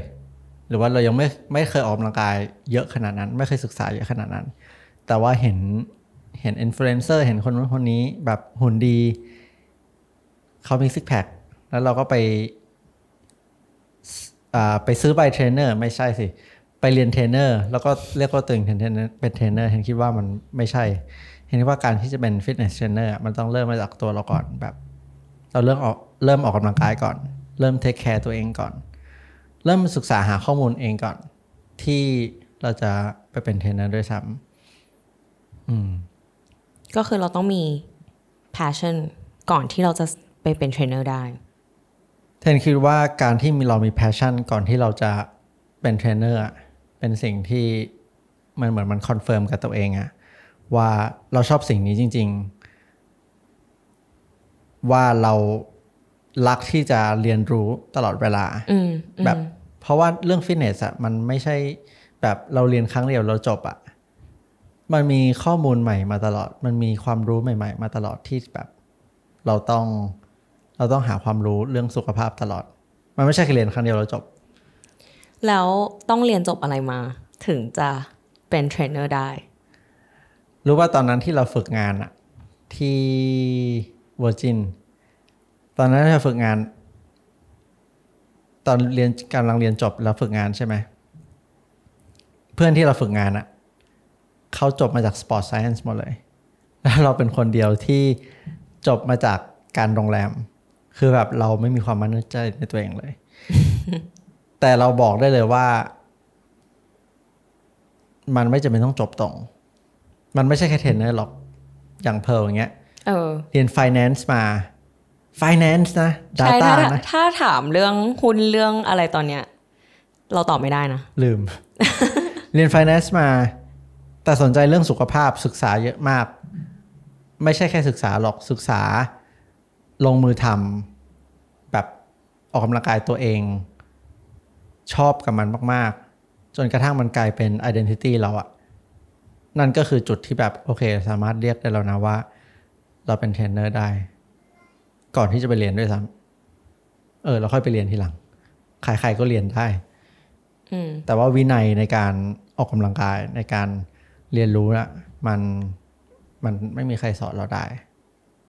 หรือว่าเรายังไม่ไม่เคยออกกำลังกายเยอะขนาดนั้น ไม่เคยศึกษาเยอะขนาดนั้น แต่ว่าเห็นเห็นอินฟลูเอนเซอร์เห็นคนนู้นคนนี้แบบหุ่นดี เขามีซิกแพคแล้วเราก็ไป ไปซื้อใบเทรนเนอร์ไม่ใช่สิ ไปเรียนเทรนเนอร์แล้วก็เรียกว่าตัวเองเป็นเทรนเนอร์เป็นเทรนเนอร์เทนคิดว่ามันไม่ใช่ เทนว่าการที่จะเป็นฟิตเนสเทรนเนอร์มันต้องเริ่มมาจากตัวเราก่อนแบบ เราเริ่มออกเริ่มออกกำลังกายก่อน เริ่ม take care ตัวเองก่อน เริ่มศึกษาหาข้อมูลเองก่อน ที่เราจะไปเป็นเทรนเนอร์ด้วยซ้ำอืมก็คือเราต้องมี passion ก่อนที่เราจะไปเป็นเทรนเนอร์ได้ เทนคิดว่าการที่มีเรามี passion ก่อนที่เราจะเป็นเทรนเนอร์อะเป็นสิ่งที่มันเหมือนมัน confirm กับตัวเองอะว่าเราชอบสิ่งนี้จริง ๆ ว่าเรารักที่จะเรียนรู้ตลอดเวลาอืมอืมแบบเพราะว่าเรื่องฟิตเนสอะมันไม่ใช่แบบเราเรียนครั้งเดียวเราจบอะมันมีข้อมูลใหม่มาตลอด มันมีความรู้ใหม่ ๆ มาตลอดที่แบบ เราต้อง เราต้องหาความรู้เรื่องสุขภาพตลอด มันไม่ใช่แค่เรียนครั้งเดียวเราจบ แล้วต้องเรียนจบอะไรมา ถึงจะเป็นเทรนเนอร์ได้ รู้ว่าตอนนั้นที่เราฝึกงานอะที่ Virgin ตอนนั้นเราฝึกงาน ตอนเรียนกำลังเรียนจบแล้วฝึกงานใช่ไหม เพื่อนที่เราฝึกงานอะเขาจบมาจาก Sport Science หมดเลย แล้วเราเป็นคนเดียวที่จบมาจากการโรงแรม คือแบบเราไม่มีความมั่นใจในตัวเองเลย แต่เราบอกได้เลยว่า มันไม่จำเป็นต้องจบตรง มันไม่ใช่แค่เทรนเนอร์หรอก อย่างเพิร์ลอย่างเงี้ยเออเรียน finance มา finance นะใช่ data ถ้านะถ้าถามเรื่องหุ้นเรื่องอะไรตอนเนี้ย เราตอบไม่ได้นะ ลืม เรียน finance มา แต่สนใจเรื่องสุขภาพศึกษาเยอะมาก ไม่ใช่แค่ศึกษาหรอกศึกษาลงมือทำแบบ ออกกำลังกายตัวเอง ชอบกับมันมาก ๆ จนกระทั่งมันกลายเป็น identity เราอะนั่นก็คือจุดที่แบบโอเค สามารถเรียกได้แล้วนะว่า เราเป็นเทรนเนอร์ได้ ก่อนที่จะไปเรียนด้วยซ้ำเออ เราค่อยไปเรียนทีหลัง ใครๆก็เรียนได้อืมแต่ว่าวินัยในการออกกำลังกายในการเรียนรู้นะมันมันไม่มีใครสอนเราได้